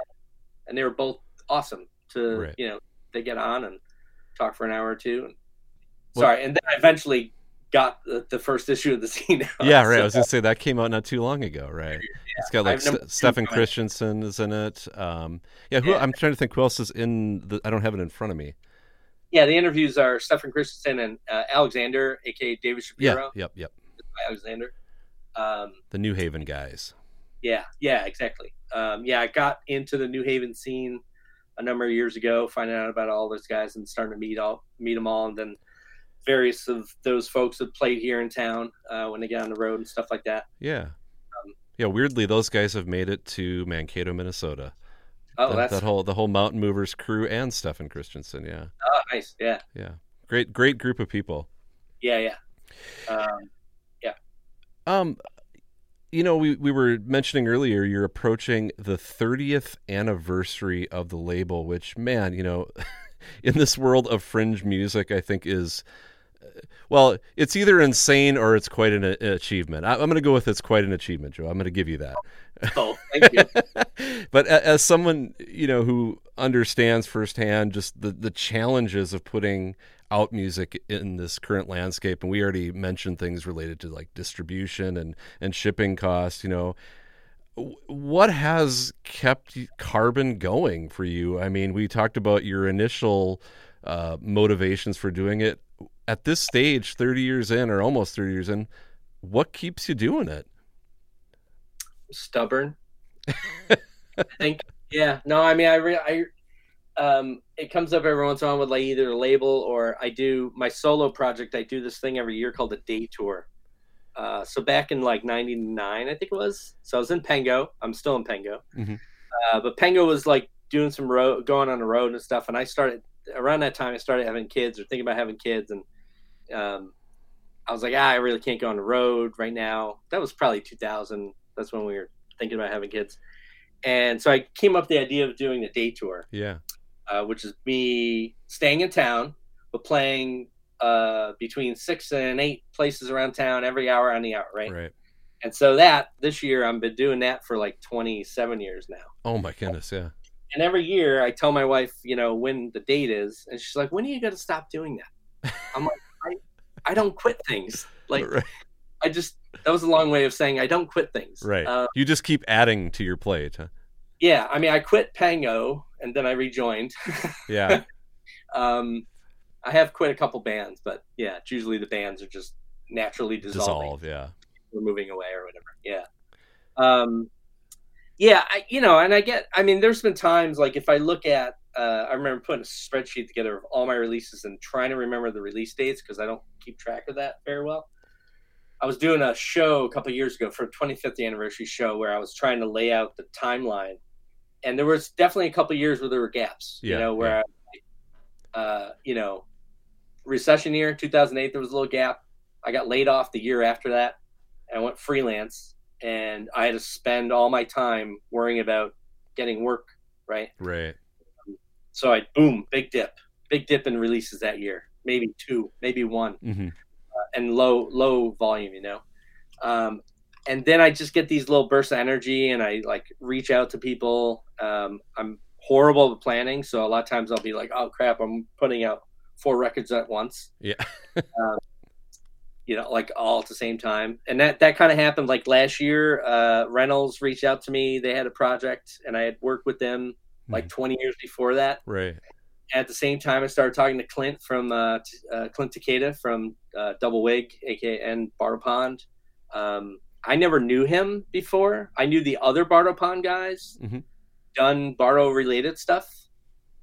S2: and they were both awesome. To
S1: Right.
S2: you know, they get on and talk for an hour or two. And,
S1: Well-
S2: sorry, and then I eventually got the, the first issue of the scene. out.
S1: yeah. Right.
S2: So-
S1: I was gonna say that came out not too long ago. Right. It's got like St- Stephen. Christensen is in it. Um, yeah. Who
S2: Yeah.
S1: I'm trying to think who else is in the. I don't have it in front of me.
S2: Yeah, the interviews are Stephen Christensen and uh, Alexander, aka David Shapiro. Yeah.
S1: Yep. Yep.
S2: Alexander. Um,
S1: The New Haven guys.
S2: Yeah, yeah, exactly. Um, yeah, I got into the New Haven scene a number of years ago, finding out about all those guys and starting to meet all meet them all, and then various of those folks have played here in town uh, when they get on the road and stuff like that.
S1: Yeah.
S2: Um,
S1: yeah. Weirdly, those guys have made it to Mankato, Minnesota.
S2: Oh,
S1: that,
S2: that's
S1: that whole the whole Mountain Movers crew and Stephen Christensen. Yeah.
S2: oh, nice. Yeah,
S1: Yeah. Great. Great group of people.
S2: yeah, yeah. Um, yeah.
S1: Um, you know, we, we were mentioning earlier you're approaching the 30th anniversary of the label, which, man, you know, in this world of fringe music, I think is, uh, well, it's either insane or it's quite an, a- achievement. I, I'm going to go with it's quite an achievement, Joe. I'm going to give you that.
S2: oh, thank you.
S1: but as someone you know who understands firsthand just the the challenges of putting out music in this current landscape and we already mentioned things related to like distribution and and shipping costs you know what has kept carbon going for you i mean we talked about your initial uh, motivations for doing it at this stage 30 years in or almost 30 years in what keeps you doing it
S2: stubborn. I think, yeah. No, I mean, I, re- I, um, it comes up every once in a while with like either a label or I do my solo project. I do this thing every year called a day tour. Uh, so back in like '99, I think it was. So I was in Pengo. I'm still in Pengo,
S1: Mhm.
S2: uh, but Pengo was like doing some road, going on the road and stuff. And I started around that time. I started having kids or thinking about having kids, and um, I was like, ah, I really can't go on the road right now. That was probably 2000. That's when we were thinking about having kids. And so I came up with the idea of doing a day tour,
S1: yeah
S2: uh, which is me staying in town, but playing uh, between six and eight places around town every hour on the hour, right?
S1: right
S2: And so that this year I've been doing that for like 27 years now.
S1: oh my goodness yeah
S2: And every year I tell my wife, you know, when the date is, and she's like, "When are you going to stop doing that?" I'm like, I, I don't quit things. Like
S1: right.
S2: I just that was a long way of saying I don't quit things.
S1: Right.
S2: Uh,
S1: you just keep adding to your plate. Huh?
S2: yeah. I mean, I quit Pengo and then I rejoined.
S1: Yeah.
S2: um, I have quit a couple bands, but yeah, it's usually the bands are just naturally dissolving,
S1: Dissolve. Yeah.
S2: or moving away or whatever. Yeah. Um, yeah, I, you know, and I get. I mean, there's been times like if I look at, uh, I remember putting a spreadsheet together of all my releases and trying to remember the release dates because I don't keep track of that very well. I was doing a show a couple of years ago for a 25th anniversary show where I was trying to lay out the timeline, and there was definitely a couple of years where there were gaps.
S1: Yeah,
S2: you know, where I, uh, you know, recession year 2008 there was a little gap. I got laid off the year after that, and I went freelance, and I had to spend all my time worrying about getting work right.
S1: Right.
S2: So I boom, big dip, big dip in releases that year, maybe two, maybe one
S1: hmm
S2: and low low volume, you know. Um, and then I just get these little bursts of energy, and I like reach out to people. Um, I'm horrible at planning. So a lot of times I'll be like, oh crap, I'm putting out four records at once.
S1: Yeah.
S2: um, you know, like all at the same time. And that, that kind of happened like last year. Uh, Reynolds reached out to me. They had a project and I had worked with them like 20 years before that.
S1: Right.
S2: At the same time, I started talking to Clint from uh, uh, Clint Takeda from uh, Double Wig, aka and Bardo Pond. Um, I never knew him before. I knew the other Bardo Pond guys,
S1: Mhm.
S2: done Bardo related stuff,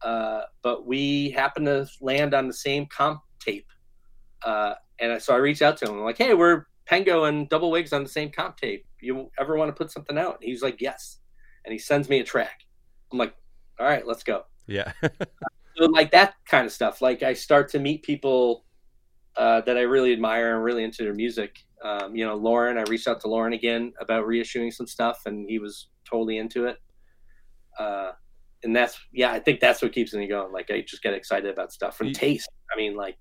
S2: uh, but we happened to land on the same comp tape. Uh, and I- so I reached out to him. I'm like, "Hey, we're Pengo and Double Wigs on the same comp tape. You ever want to put something out?" And he's like, "Yes." And he sends me a track. I'm like, "All right, let's go."
S1: Yeah.
S2: so like that kind of stuff like i start to meet people uh, that i really admire and really into their music um, you know loren i reached out to loren again about reissuing some stuff and he was totally into it uh, and that's yeah i think that's what keeps me going like i just get excited about stuff from taste i mean like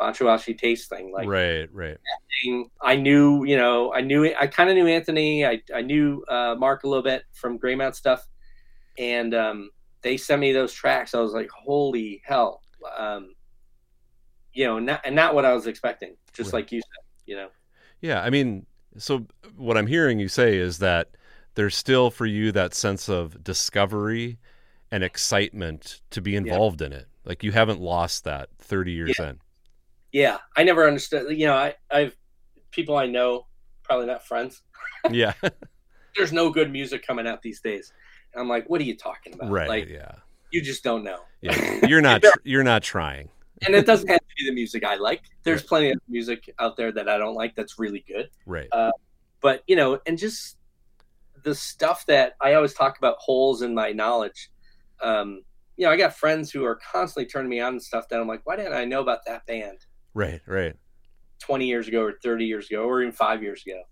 S2: Banchuashi taste thing like
S1: right. Right.
S2: thing. I knew, you know, I knew, I kind of knew Anthony. I, I knew uh, Mark a little bit from Greymount stuff, and um, they sent me those tracks. I was like, holy hell, um, you know, not, and not what I was expecting. Just
S1: Right.
S2: like you said, you know.
S1: Yeah, I mean, so what I'm hearing you say is that there's still for you that sense of discovery and excitement to be involved in it. Like you haven't lost that 30 years in.
S2: Yeah, I never understood. You know, I, I've people I know, probably not friends.
S1: Yeah,
S2: There's no good music coming out these days. And I'm like, what are you talking about?
S1: right.
S2: Like,
S1: yeah,
S2: you just don't know.
S1: yeah. You're not. You're not trying.
S2: And it doesn't have to be the music I like. There's plenty of music out there that I don't like that's really good.
S1: Right.
S2: But you know, and just the stuff that I always talk about holes in my knowledge. Um, you know, I got friends who are constantly turning me on to stuff that I'm like, why didn't I know about that band
S1: Right. Right.
S2: 20 years ago or 30 years ago or even five years ago?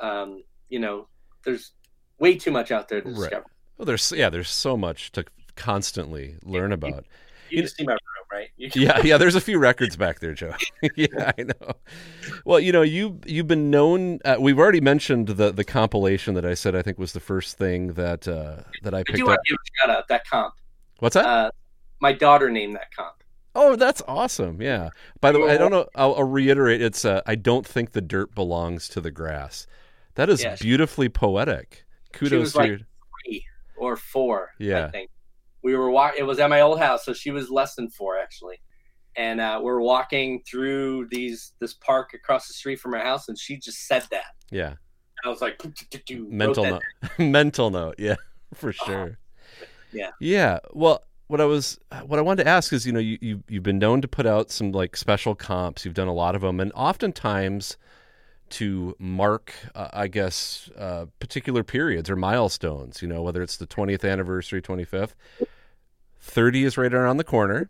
S2: Um, you know, there's way too much out there to
S1: Right.
S2: discover.
S1: Well, there's yeah, there's so much to constantly learn about.
S2: You can see my right?
S1: Yeah, yeah. There's a few records back there, Joe. yeah, I know. Well, you know, you you've been known. Uh, we've already mentioned the the compilation that I said I think was the first thing that uh, that I
S2: I
S1: picked
S2: do
S1: up.
S2: want to give a shout out that comp.
S1: What's that?
S2: Uh, my daughter named that comp.
S1: oh, that's awesome. Yeah. By the way, I don't know. I'll, I'll reiterate. It's uh, I don't think the dirt belongs to the grass. That is
S2: Yeah,
S1: beautifully poetic. Kudos
S2: was
S1: to
S2: like- three or four.
S1: Yeah.
S2: I think we were walking. It was at my old house, so she was less than four actually. And uh, we're walking through these this park across the street from our house, and she just said that.
S1: Yeah.
S2: And I was like,
S1: mental note mental note yeah for sure
S2: Yeah.
S1: yeah well what i was what i wanted to ask is you know you, you you've been known to put out some like special comps you've done a lot of them and oftentimes to mark uh, i guess uh, particular periods or milestones you know whether it's the 20th anniversary 25th 30 is right around the corner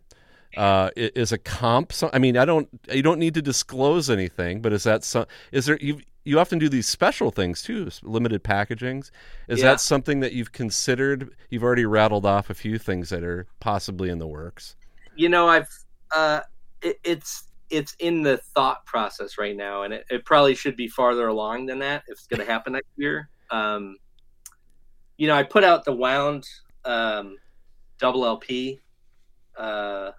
S1: uh, is a comp. So, I mean, I don't. You don't need to disclose anything, but is that some? Is there you? You often do these special things too, limited packagings. Is
S2: Yeah.
S1: that something that you've considered? You've already rattled off a few things that are possibly in the works.
S2: you know i've uh it, it's it's in the thought process right now and it, it probably should be farther along than that if it's going to happen next year um you know i put out the wound um double lp uh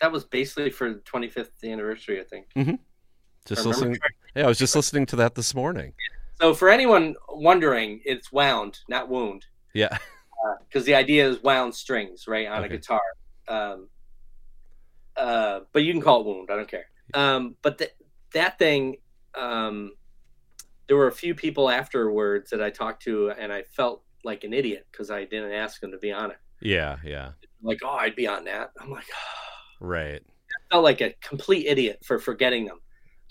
S2: that was basically for the 25th anniversary i think
S1: Just
S2: Remember?
S1: listening. Yeah, I was just listening to that this morning.
S2: so for anyone wondering it's wound not wound
S1: Yeah.
S2: because the idea is wound strings right on
S1: Okay.
S2: a guitar um, uh, but you can call it wound i don't care um, but th- that thing um, there were a few people afterwards that i talked to and i felt like an idiot because i didn't ask them to be on it
S1: Yeah. Yeah.
S2: like oh i'd be on that i'm like
S1: Right.
S2: I felt like a complete idiot for forgetting them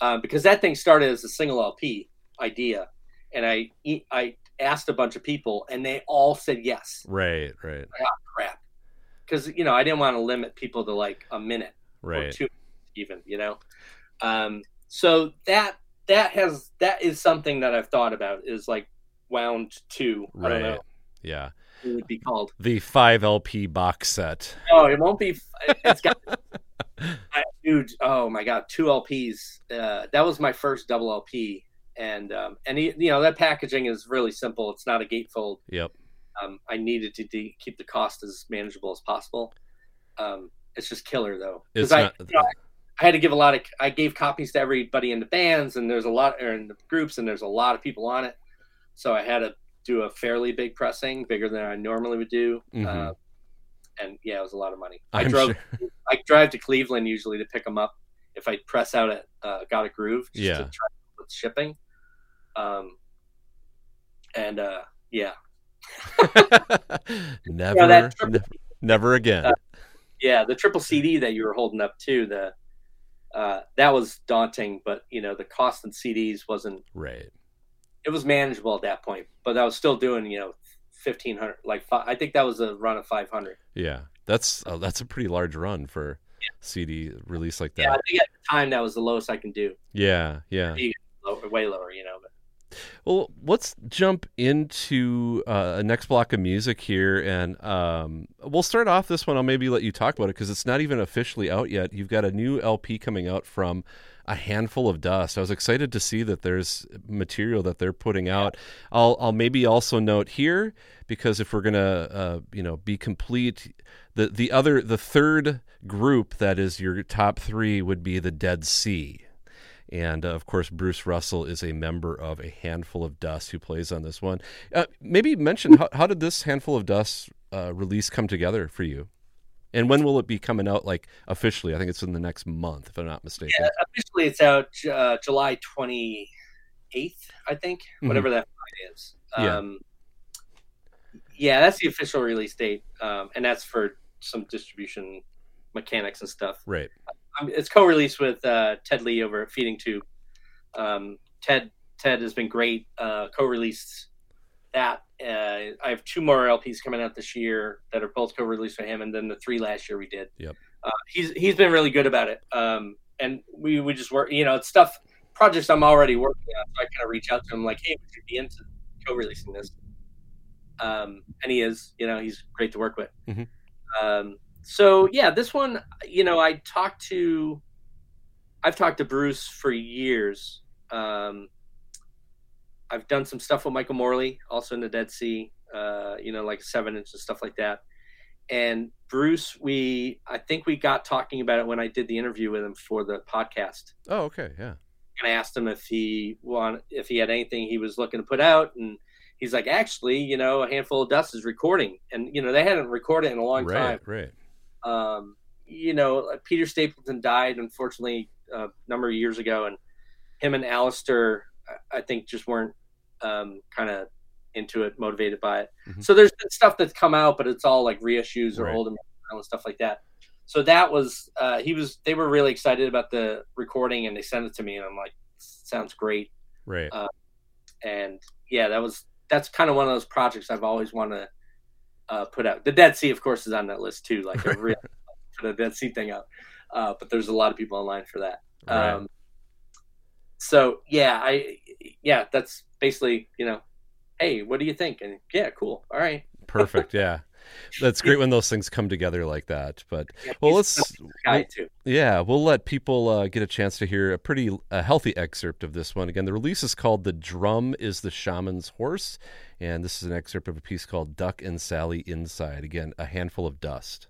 S2: um, because that thing started as a single lp idea and i i asked a bunch of people and they all said yes
S1: Right. Right.
S2: crap because you know i didn't want to limit people to like a minute or
S1: Right.
S2: two even you know um so that that has that is something that i've thought about is like wound two i don't know
S1: Yeah.
S2: it would be called
S1: The five LP box set.
S2: oh it won't be it's got I, dude oh my god two lps uh that was my first double lp and um and you know that packaging is really simple it's not a gatefold
S1: Yep.
S2: Um, I needed to de- keep the cost as manageable as possible. Um, it's just killer though,
S1: It's
S2: because I,
S1: not,
S2: you know, I had to give a lot of. I gave copies to everybody in the bands, and there's a lot, or in the groups, and there's a lot of people on it. So I had to do a fairly big pressing, bigger than I normally would do.
S1: Mhm.
S2: Uh, and yeah, it was a lot of money. I
S1: I'm
S2: drove.
S1: sure.
S2: I drive to Cleveland usually to pick them up if I press out at uh, Gotta Groove. Just
S1: Yeah.
S2: To try with shipping. Um. And uh, yeah,
S1: never,
S2: Yeah, that triple-
S1: ne- never again.
S2: Uh, yeah, the triple CD that you were holding up too. The uh, that was daunting, but you know the cost in CDs wasn't.
S1: right.
S2: It was manageable at that point, but I was still doing you know fifteen hundred. Like fi- I think that was a run of five hundred.
S1: Yeah, that's uh, that's a pretty large run for CD release like that.
S2: Yeah, I think at the time that was the lowest I can do.
S1: Yeah, yeah.
S2: Lower, way lower, you know.
S1: Well, let's jump into uh, a next block of music here, and um, we'll start off this one. I'll maybe let you talk about it because it's not even officially out yet. You've got a new LP coming out from a handful of dust. I was excited to see that there's material that they're putting out. I'll I'll maybe also note here because if we're gonna uh, you know be complete, the the other the third group that is your top three would be the Dead C. And uh, of course, Bruce Russell is a member of a handful of Dust who plays on this one. Uh, maybe mention how, how did this handful of Dust uh, release come together for you? And when will it be coming out like officially? I think it's in the next month, if I'm not mistaken.
S2: yeah, officially it's out uh, July twenty eighth, I think,
S1: Mhm.
S2: whatever that Friday is.
S1: Yeah.
S2: Um, yeah, that's the official release date, um, and that's for some distribution mechanics and stuff.
S1: Right.
S2: It's co-released with uh, Ted Lee over at Feeding Tube. Um, Ted Ted has been great. Uh, co-released that. Uh, I have two more LPs coming out this year that are both co-released with him, and then the three last year we did.
S1: Yep.
S2: Uh, he's he's been really good about it. Um, and we we just work. You know, it's stuff projects I'm already working on, so I kind of reach out to him like, hey, would you be into co-releasing this? Um, and he is. You know, he's great to work with.
S1: Mhm.
S2: Um, so yeah, this one, you know, I talked to, I've talked to Bruce for years. Um, I've done some stuff with Michael Morley, also in the Dead C, uh, you know, like seven inch and stuff like that. And Bruce, we, I think we got talking about it when I did the interview with him for the podcast.
S1: Oh, okay. Yeah.
S2: And I asked him if he want, if he had anything he was looking to put out, and he's like, actually, you know, a handful of dust is recording, and you know, they hadn't recorded in a long time
S1: Right.
S2: Um, you know, Peter Stapleton died unfortunately a number of years ago, and him and Alastair, I- think, just weren't um, kind of into it, motivated by it.
S1: Mhm.
S2: So there's been stuff that's come out, but it's all like reissues or
S1: Right.
S2: old and stuff like that. So that was uh, he was they were really excited about the recording, and they sent it to me, and I'm like, sounds great.
S1: Right.
S2: And yeah, that was that's kind of one of those projects I've always wanted to uh, put out. The Dead C, of course, is on that list too. Like I really put the Dead C thing out, uh, but there's a lot of people online for that.
S1: Right.
S2: Um, so yeah, I yeah, that's basically you know, hey, what do you think? And yeah, cool, all right.
S1: Perfect. Yeah. That's great when those things come together like that. But
S2: Yeah,
S1: well, let's. Yeah, we'll let people uh, get a chance to hear a pretty a healthy excerpt of this one. Again, the release is called "The Drum Is the Shaman's Horse," and this is an excerpt of a piece called "Duck and Sally Inside." Again, a handful of dust.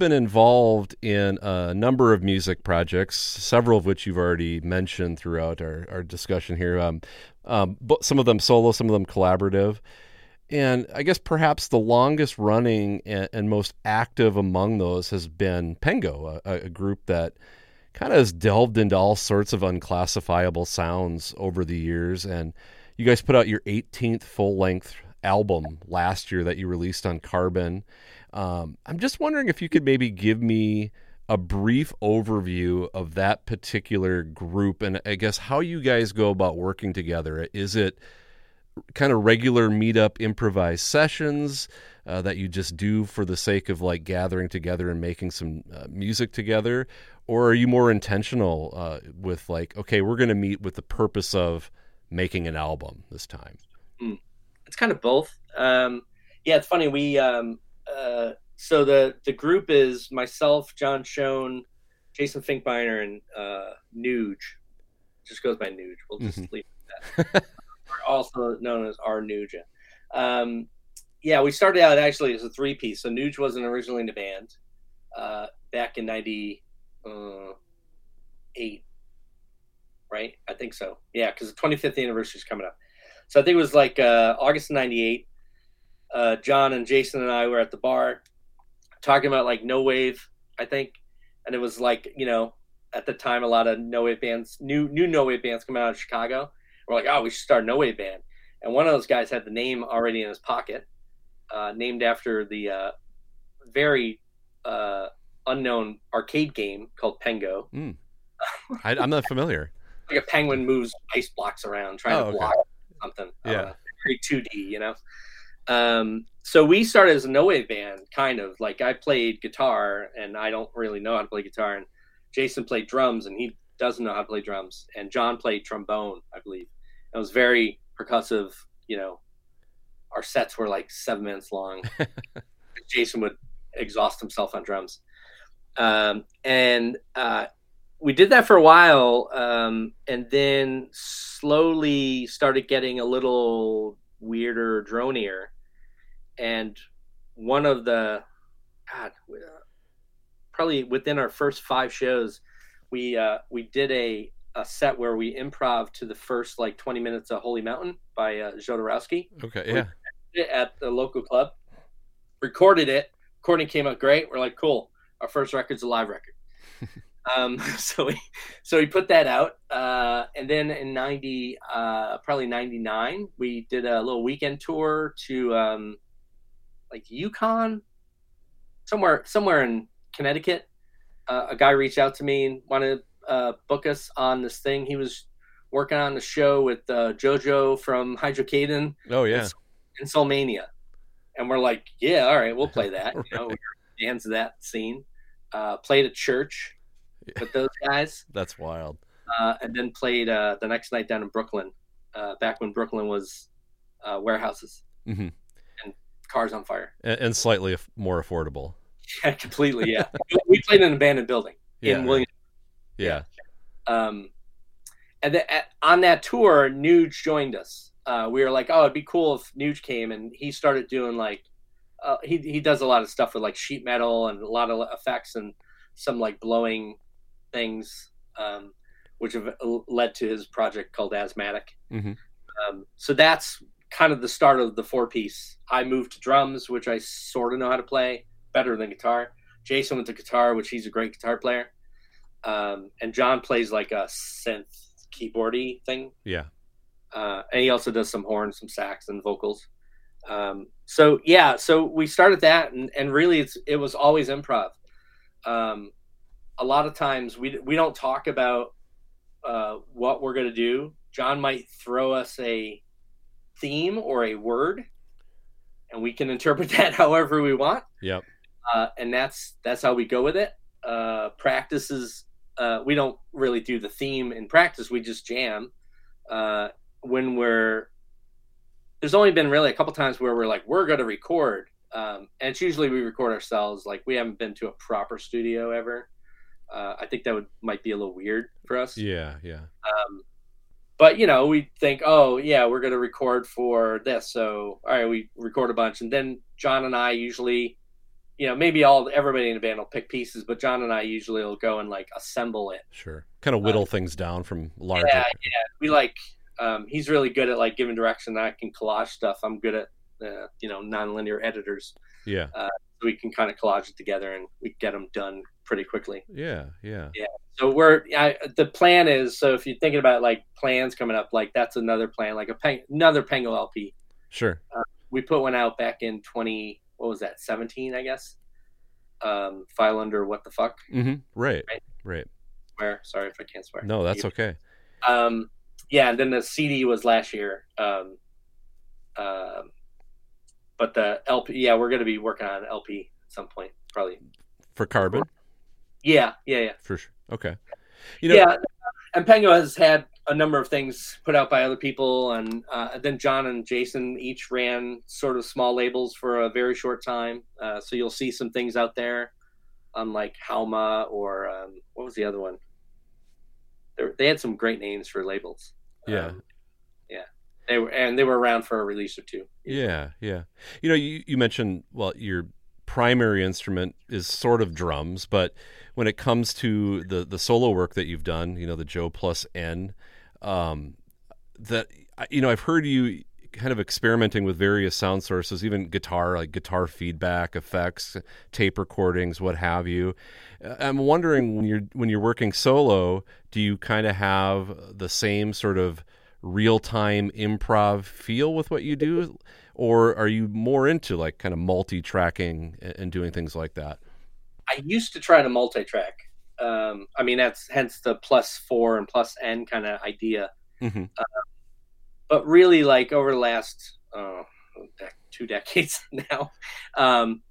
S1: Been involved in a number of music projects, several of which you've already mentioned throughout our, our discussion here. Um, um, but some of them solo, some of them collaborative. And I guess perhaps the longest running and, and most active among those has been Pengo, a, a group that kind of has delved into all sorts of unclassifiable sounds over the years. And you guys put out your 18th full length album last year that you released on Carbon. Um, I'm just wondering if you could maybe give me a brief overview of that particular group and I guess how you guys go about working together. Is it kind of regular meetup improvised sessions uh, that you just do for the sake of like gathering together and making some uh, music together? Or are you more intentional uh, with like, okay, we're going to meet with the purpose of making an album this time?
S2: It's kind of both. Um, yeah, it's funny. We um, uh, so the the group is myself, John Schoen, Jason Finkbeiner, and uh, Nuge. Just goes by Nuge. We'll just
S1: Mhm.
S2: leave it at that. also known as R Nuge. Um, yeah, we started out actually as a three piece. So Nuge wasn't originally in the band uh, back in '98, right? I think so. Yeah, because the 25th anniversary is coming up. So I think it was like uh, August '98 uh, John and Jason and I were at the bar talking about like no wave, I think, and it was like you know at the time a lot of no wave bands, new new no wave bands coming out of Chicago. We're like, oh, we should start a no wave band, and one of those guys had the name already in his pocket, uh, named after the uh, very uh, unknown arcade game called Pengo.
S1: I, I'm not familiar.
S2: Like a penguin moves ice blocks around trying
S1: Oh,
S2: to
S1: okay.
S2: block something.
S1: Yeah.
S2: very 2D, you know. Um, so we started as a no wave band, kind of like I played guitar, and I don't really know how to play guitar, and Jason played drums, and he doesn't know how to play drums, and John played trombone, I believe. It was very percussive, you know. Our sets were like seven minutes long. Jason would exhaust himself on drums, um, and uh, we did that for a while, um, and then slowly started getting a little weirder, dronier. And one of the, God, uh, probably within our first five shows, we uh, we did a, a set where we improv to the first like 20 minutes of Holy Mountain by uh, Jodorowsky
S1: Okay, yeah.
S2: it at the local club, recorded it. Recording came out great. We're like, cool. Our first record's a live record. um, so we, so we put that out, uh, and then in ninety, uh, probably ninety nine, we did a little weekend tour to um, like UConn, somewhere somewhere in Connecticut. Uh, a guy reached out to me and wanted to uh, book us on this thing. He was working on the show with uh, JoJo from Hydrocaden
S1: Oh, yeah.
S2: in Soulmania. And we're like, yeah, all right, we'll play that. You know, we were fans of that scene. Uh, played at church with those guys,
S1: That's wild.
S2: uh, and then played uh, the next night down in Brooklyn, uh, back when Brooklyn was uh, warehouses,
S1: hmm
S2: cars on fire.
S1: And, and slightly more affordable.
S2: Yeah, completely. Yeah, we played in an abandoned building
S1: Yeah.
S2: in William.
S1: Yeah.
S2: Um, and then at, on that tour, Nuge joined us. Uh, we were like, oh, it'd be cool if Nuge came, and he started doing like, uh, he he does a lot of stuff with like sheet metal and a lot of effects and some like blowing things, um, which have led to his project called Asthmatic.
S1: Mhm.
S2: Um, so that's kind of the start of the four piece. I moved to drums, which I sort of know how to play better than guitar. Jason went to guitar, which he's a great guitar player. Um, and John plays like a synth keyboardy thing.
S1: Yeah.
S2: Uh, and he also does some horns, some sax, and vocals. Um, so yeah, so we started that, and, and really, it's it was always improv. Um, a lot of times we we don't talk about uh, what we're gonna do. John might throw us a theme or a word, and we can interpret that however we want
S1: Yep.
S2: uh, and that's that's how we go with it. Uh, practices uh, we don't really do the theme in practice. We just jam uh, when we're. There's only been really a couple times where we're like we're going to record, um, and it's usually we record ourselves. Like we haven't been to a proper studio ever. Uh, I think that would might be a little weird for us.
S1: Yeah. Yeah.
S2: Um, but you know, we think, oh yeah, we're gonna record for this. So all right, we record a bunch, and then John and I usually, you know, maybe all everybody in the band will pick pieces, but John and I usually will go and like assemble it.
S1: Sure. Kind of whittle things down from larger.
S2: Yeah, yeah. We like um, he's really good at like giving direction. I can collage stuff. I'm good at uh, you know nonlinear editors.
S1: Yeah.
S2: So we can kind of collage it together and we get them done pretty quickly.
S1: Yeah. Yeah. yeah.
S2: So we're I, the plan is so if you're thinking about like plans coming up, like that's another plan, like a peng, another Pengo LP.
S1: Sure.
S2: We put one out back in 20 what was that 17 I guess. Um, file under what the fuck
S1: Mm-hmm. Right.
S2: Right.
S1: Right.
S2: swear. Sorry if I can't swear.
S1: No, that's okay.
S2: Um, yeah, and then the CD was last year. Um, um, but the LP, yeah, we're gonna be working on LP at some point, probably.
S1: For carbon.
S2: Yeah, yeah, yeah,
S1: For sure. Okay. You know.
S2: yeah. And Pengo has had a number of things put out by other people, and uh, then John and Jason each ran sort of small labels for a very short time. Uh, so you'll see some things out there, on like Halma or um, what was the other one? They, were- they had some great names for labels.
S1: Yeah.
S2: Um, yeah. They were, and they were around for a release or two.
S1: Yeah, yeah. You know, you, you mentioned well, your primary instrument is sort of drums, but when it comes to the the solo work that you've done, you know, the Joe plus N, um, that you know, I've heard you kind of experimenting with various sound sources, even guitar, like guitar feedback, effects, tape recordings, what have you. Uh, I'm wondering when you're when you're working solo, do you kind of have the same sort of real-time improv feel with what you do or are you more into like kind of multi-tracking and and doing things like that
S2: I used to try to multi-track. Um, I mean, that's hence the plus four and plus N kind of idea.
S1: hmm
S2: But really, like over the last uh, two decades now, um,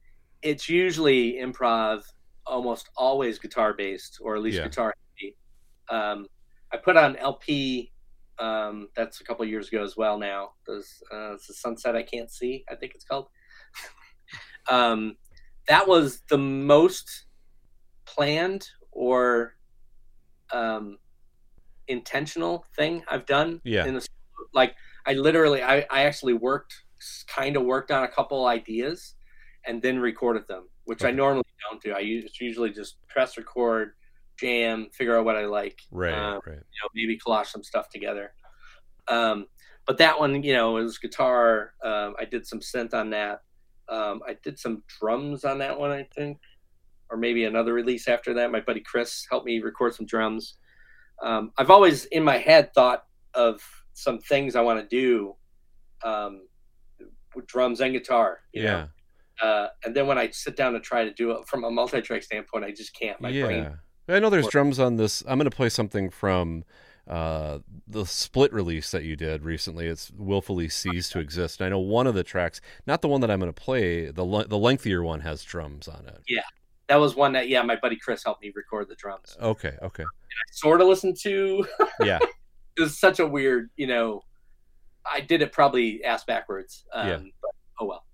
S2: it's usually improv, almost always guitar based or at least
S1: Yeah.
S2: guitar heavy. Um, I put on LP. Um, that's a couple years ago as well. Now, There's, uh, it's the sunset I can't see. I think it's called. that was the most planned or um, intentional thing I've done.
S1: Yeah.
S2: In the, like, I literally, I, I actually worked, kind of worked on a couple ideas, and then recorded them, which I normally don't do. I usually just press record, jam, figure out what I like,
S1: right
S2: Um,
S1: right
S2: you know, maybe collage some stuff together. Um, but that one, you know, it was guitar. Um, I did some synth on that. Um, I did some drums on that one, I think, or maybe another release after that. My buddy Chris helped me record some drums. Um, I've always in my head thought of some things I want to do um, with drums and guitar. You
S1: yeah?
S2: Uh, and then when I sit down to try to do it from a multi-track standpoint, I just can't. My
S1: yeah
S2: brain.
S1: i know there's
S2: Or-
S1: drums on this i'm going to play something from uh, the split release that you did recently it's willfully ceased to exist and i know one of the tracks not the one that i'm going to play the le- the lengthier one has drums on it Yeah,
S2: That was one that, yeah, my buddy Chris helped me record the drums.
S1: okay okay
S2: sort of listened to.
S1: yeah
S2: it was such a weird, you know. I did it probably ass backwards. Um,
S1: Yeah.
S2: But, oh well.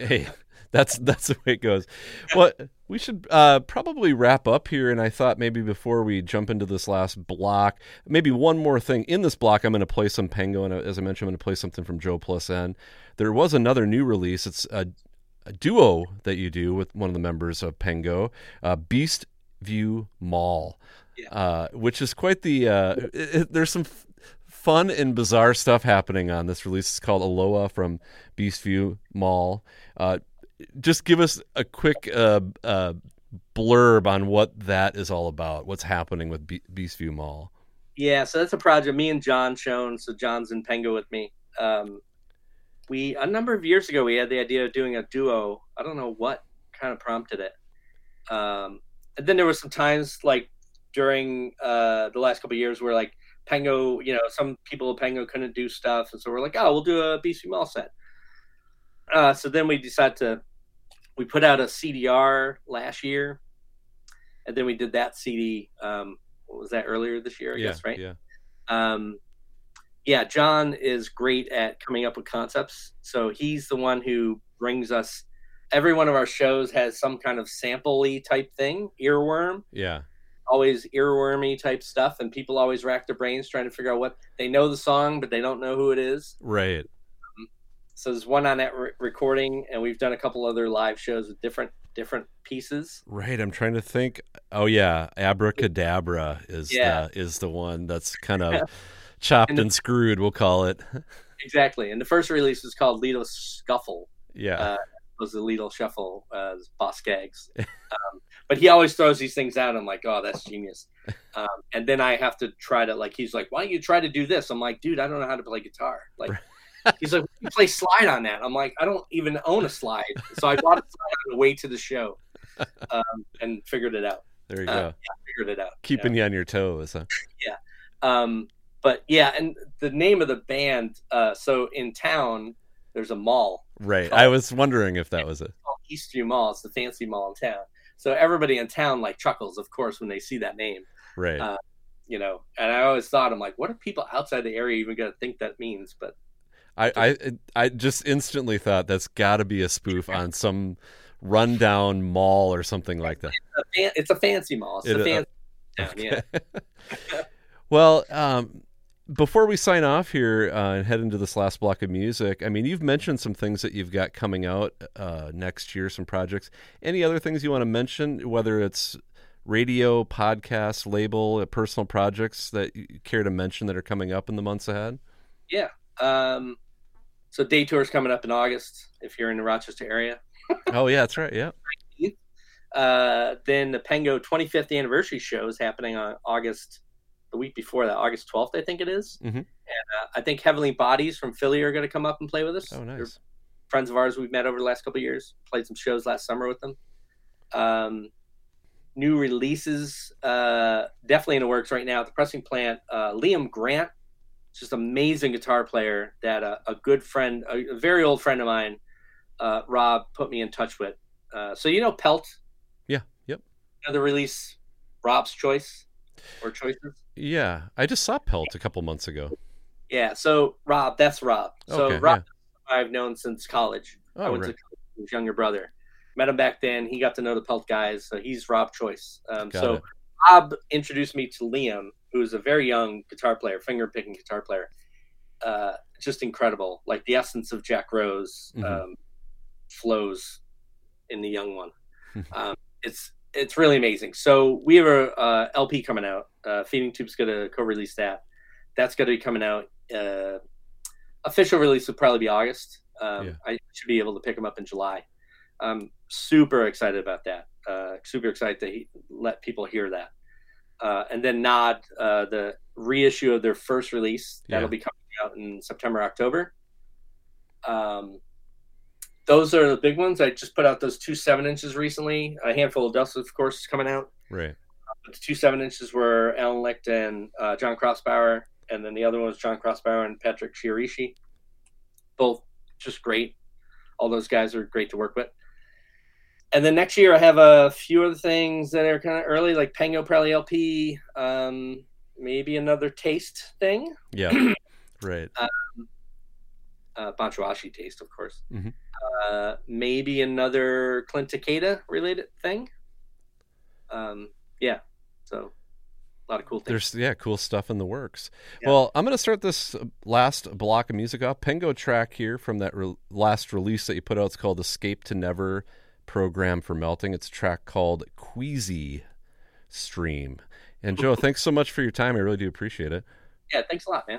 S1: hey that's that's the way it goes. Well we should uh, probably wrap up here and i thought maybe before we jump into this last block maybe one more thing. In this block i'm going to play some pengo and uh, as i mentioned i'm going to play something from joe plus n. There was another new release. It's a, a duo that you do with one of the members of pengo uh, beast view mall
S2: Yeah.
S1: uh, which is quite the uh, it, it- there's some f- fun and bizarre stuff happening on this release. It's called aloha from beast view mall. Uh, just give us a quick uh, uh, blurb on what that is all about. What's happening with Be- Beastview Mall?
S2: Yeah, so that's a project. Me and John Schoen. So John's in Pengo with me. Um, we a number of years ago we had the idea of doing a duo. I don't know what kind of prompted it. Um, and then there were some times like during uh, the last couple years where like Pengo, you know, some people at Pengo couldn't do stuff, and so we're like, oh, we'll do a Beastview Mall set. Uh, so then we decided to we put out a CDR last year, and then we did that CD. Um, what was that earlier this year? I
S1: yeah,
S2: guess right
S1: Yeah,
S2: um, yeah, John is great at coming up with concepts. So he's the one who brings us. Every one of our shows has some kind of sampley type thing, earworm,
S1: yeah,
S2: always earwormy type stuff, and people always rack their brains trying to figure out what they know the song, but they don't know who it is.
S1: right.
S2: So there's one on that re- recording, and we've done a couple other live shows with different different pieces.
S1: Right. I'm trying to think. Oh yeah, Abracadabra is
S2: Yeah.
S1: the is the one that's kind of chopped
S2: And
S1: and, screwed. We'll call it.
S2: Exactly. And the first release was called Lido Scuffle.
S1: Yeah.
S2: Uh, was the Lido Shuffle, uh, Boz Scaggs. Um, but he always throws these things out. I'm like, oh, that's genius. Um, and then I have to try to like. He's like, why don't you try to do this? I'm like, dude, I don't know how to play guitar. Like, he's like, you play slide on that. I'm like, I don't even own a slide. So I bought a slide on the way to the show, um, and figured it out.
S1: there you
S2: uh,
S1: go.
S2: Figured it out.
S1: Keeping you on your toes. Huh? Yeah.
S2: Um, but yeah, and the name of the band. Uh, so in town, there's a mall
S1: Right. I was wondering if that was it.
S2: called Eastview Mall. It's the fancy mall in town. So everybody in town like chuckles, of course, when they see that name.
S1: Right.
S2: Uh, You know, and I always thought, I'm like, what are people outside the area even going to think that means? But
S1: I, I I just instantly thought that's got to be a spoof on some rundown mall or something like that.
S2: a fan- it's a fancy mall. It's
S1: It
S2: a fancy town. Yeah.
S1: Well, um, before we sign off here uh, and head into this last block of music, I mean, you've mentioned some things that you've got coming out uh, next year, some projects. Any other things you want to mention, whether it's radio, podcast, label, uh, personal projects that you care to mention that are coming up in the months ahead?
S2: Yeah. Um, so day tour's coming up in August if you're in the Rochester area.
S1: oh, yeah, that's right. Yeah.
S2: Uh, then the Pengo 25th anniversary show is happening on August, the week before that, August 12th, I think it is.
S1: Mhm.
S2: And uh, I think Heavenly Bodies from Philly are going to come up and play with us.
S1: Oh,
S2: They're
S1: nice.
S2: friends of ours we've met over the last couple of years. Played some shows last summer with them. Um, new releases, uh, definitely in the works right now at the pressing plant. Uh, Liam Grant, just amazing guitar player that uh, a good friend, a, a very old friend of mine, uh, Rob, put me in touch with. Uh, so you know Pelt,
S1: Yeah. Yep.
S2: another release, Rob's Choice or Choices.
S1: Yeah. I just saw Pelt a couple months ago.
S2: Yeah, so Rob, that's Rob. So
S1: Okay,
S2: Rob, I've known since college. I
S1: Oh,
S2: went
S1: right.
S2: to college with his younger brother. Met him back then. He got to know the Pelt guys. So he's Rob Choice. Um, so
S1: it.
S2: Rob introduced me to Liam, who's a very young guitar player, finger picking guitar player. Uh, just incredible. Like the essence of Jack Rose
S1: Mhm.
S2: um, flows in the young one. um, it's it's really amazing. So we have a uh, LP coming out. Uh, Feeding Tube's going to co-release that. That's going to be coming out. Uh, official release will probably be August. Um,
S1: Yeah.
S2: I should be able to pick them up in July. I'm super excited about that. Uh, super excited to he- let people hear that. Uh, and then Nod, uh, the reissue of their first release, that'll
S1: Yeah.
S2: be coming out in September, October. Um, those are the big ones. I just put out those two seven inches recently. A handful of dust, of course, is coming out.
S1: Right.
S2: But the two seven inches were Alan Licht and uh, John Krausbauer, and then the other one was John Krausbauer and Patrick Shiroishi. Both just great. All those guys are great to work with. And then next year, I have a few other things that are kind of early, like Pengo Probably LP, um, maybe another taste thing,
S1: Yeah. right.
S2: uh, Banchuashi taste, of course.
S1: Mhm.
S2: Uh, maybe another Clint Takeda related thing. Um, yeah, so a lot of cool things.
S1: There's yeah, cool stuff in the works.
S2: Yeah.
S1: Well, I'm going to start this last block of music off. Pengo track here from that re- last release that you put out. It's called "Escape to Never" program for melting. It's a track called "Queasy Stream." And Joe, thanks so much for your time. I really do appreciate it.
S2: Yeah, thanks a lot, man.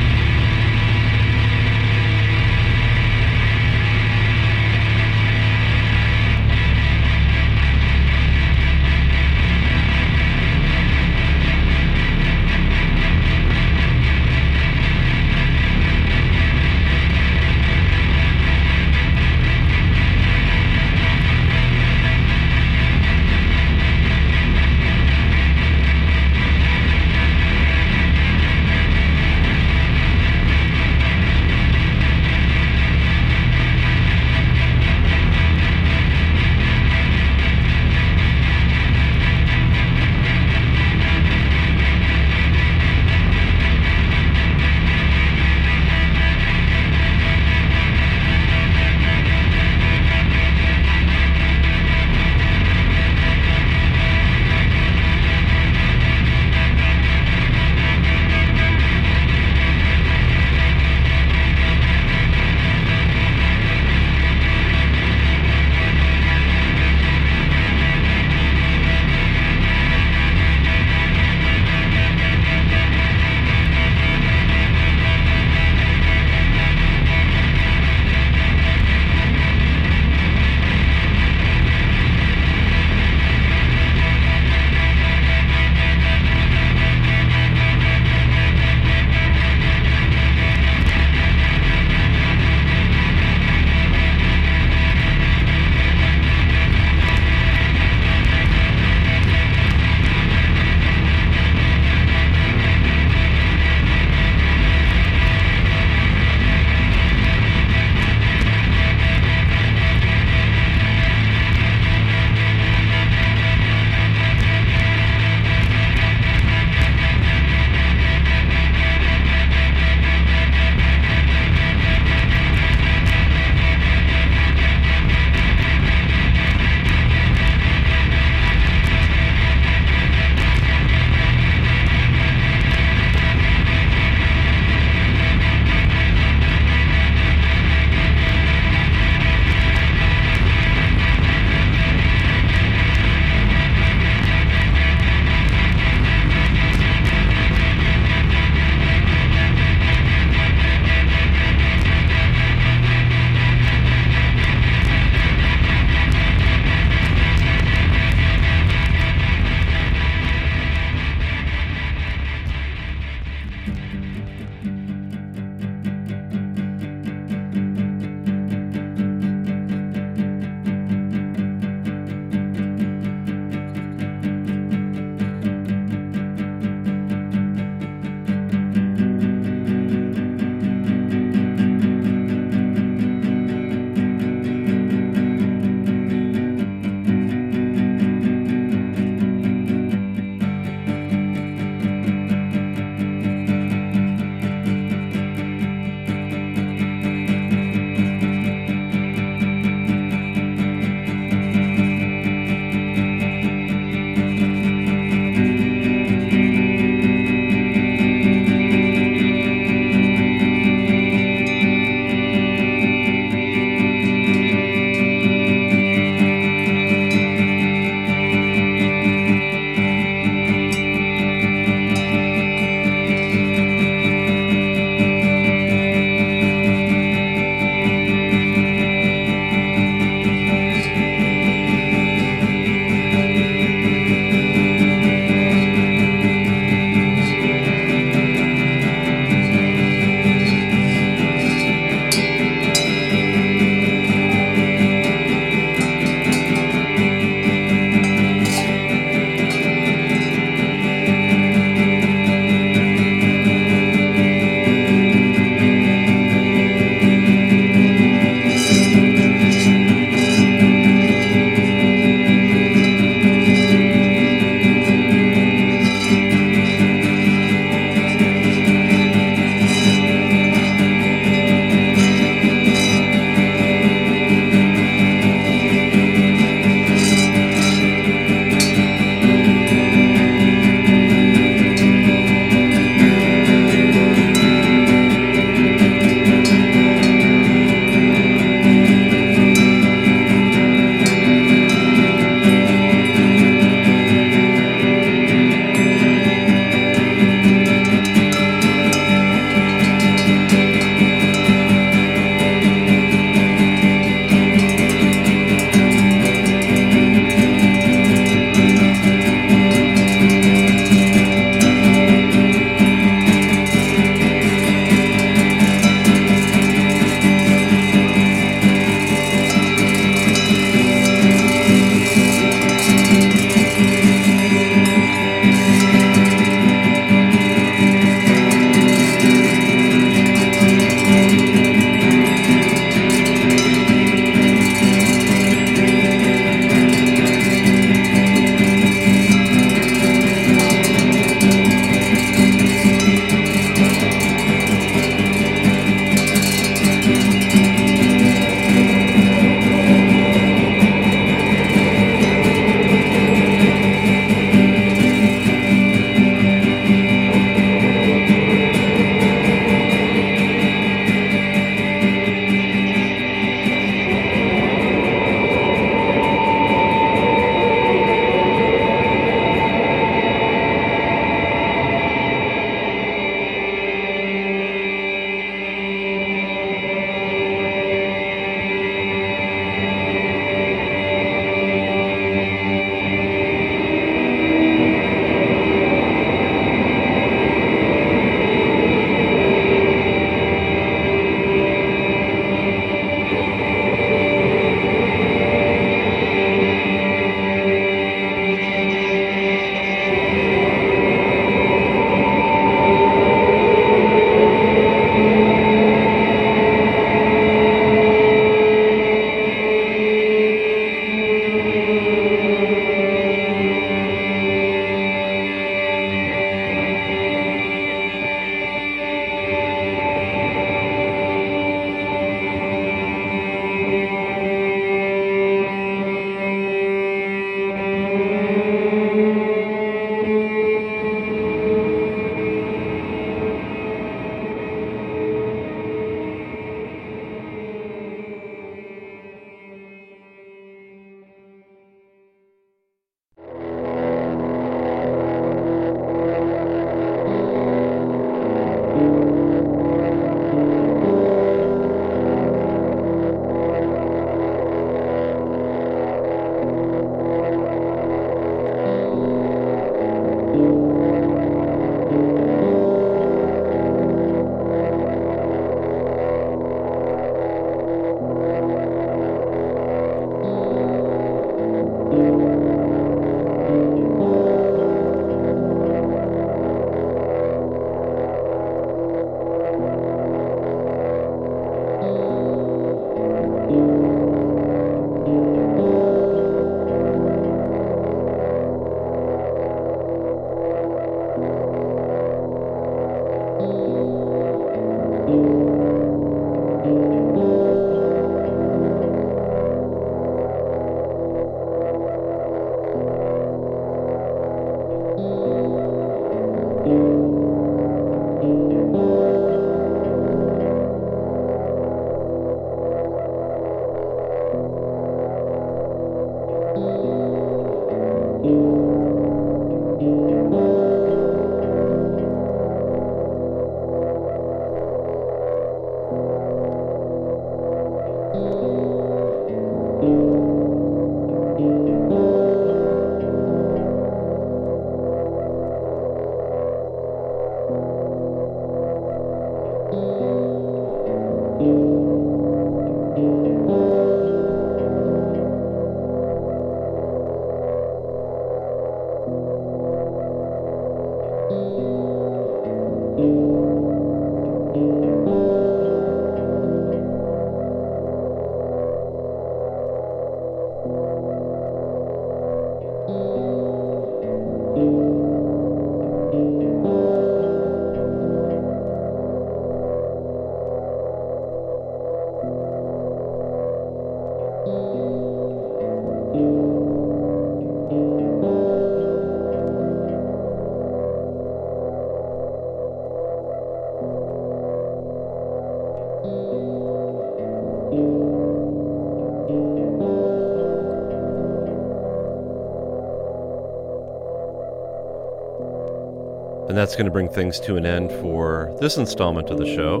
S1: And that's going to bring things to an end for this installment of the show.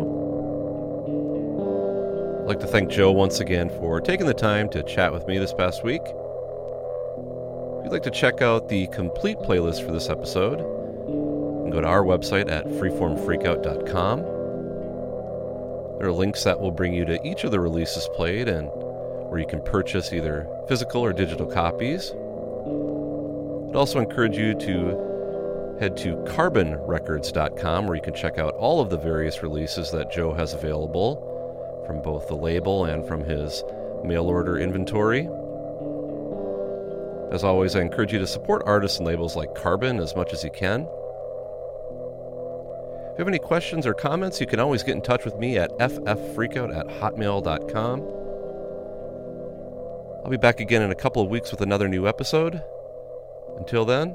S1: I'd like to thank Joe once again for taking the time to chat with me this past week. If you'd like to check out the complete playlist for this episode, go to our website at freeformfreakout.com. There are links that will bring you to each of the releases played and where you can purchase either physical or digital copies. I'd also encourage you to head to carbonrecords.com where you can check out all of the various releases that Joe has available from both the label and from his mail order inventory. As always, I encourage you to support artists and labels like Carbon as much as you can. If you have any questions or comments, you can always get in touch with me at fffreakout at hotmail.com. I'll be back again in a couple of weeks with another new episode. Until then,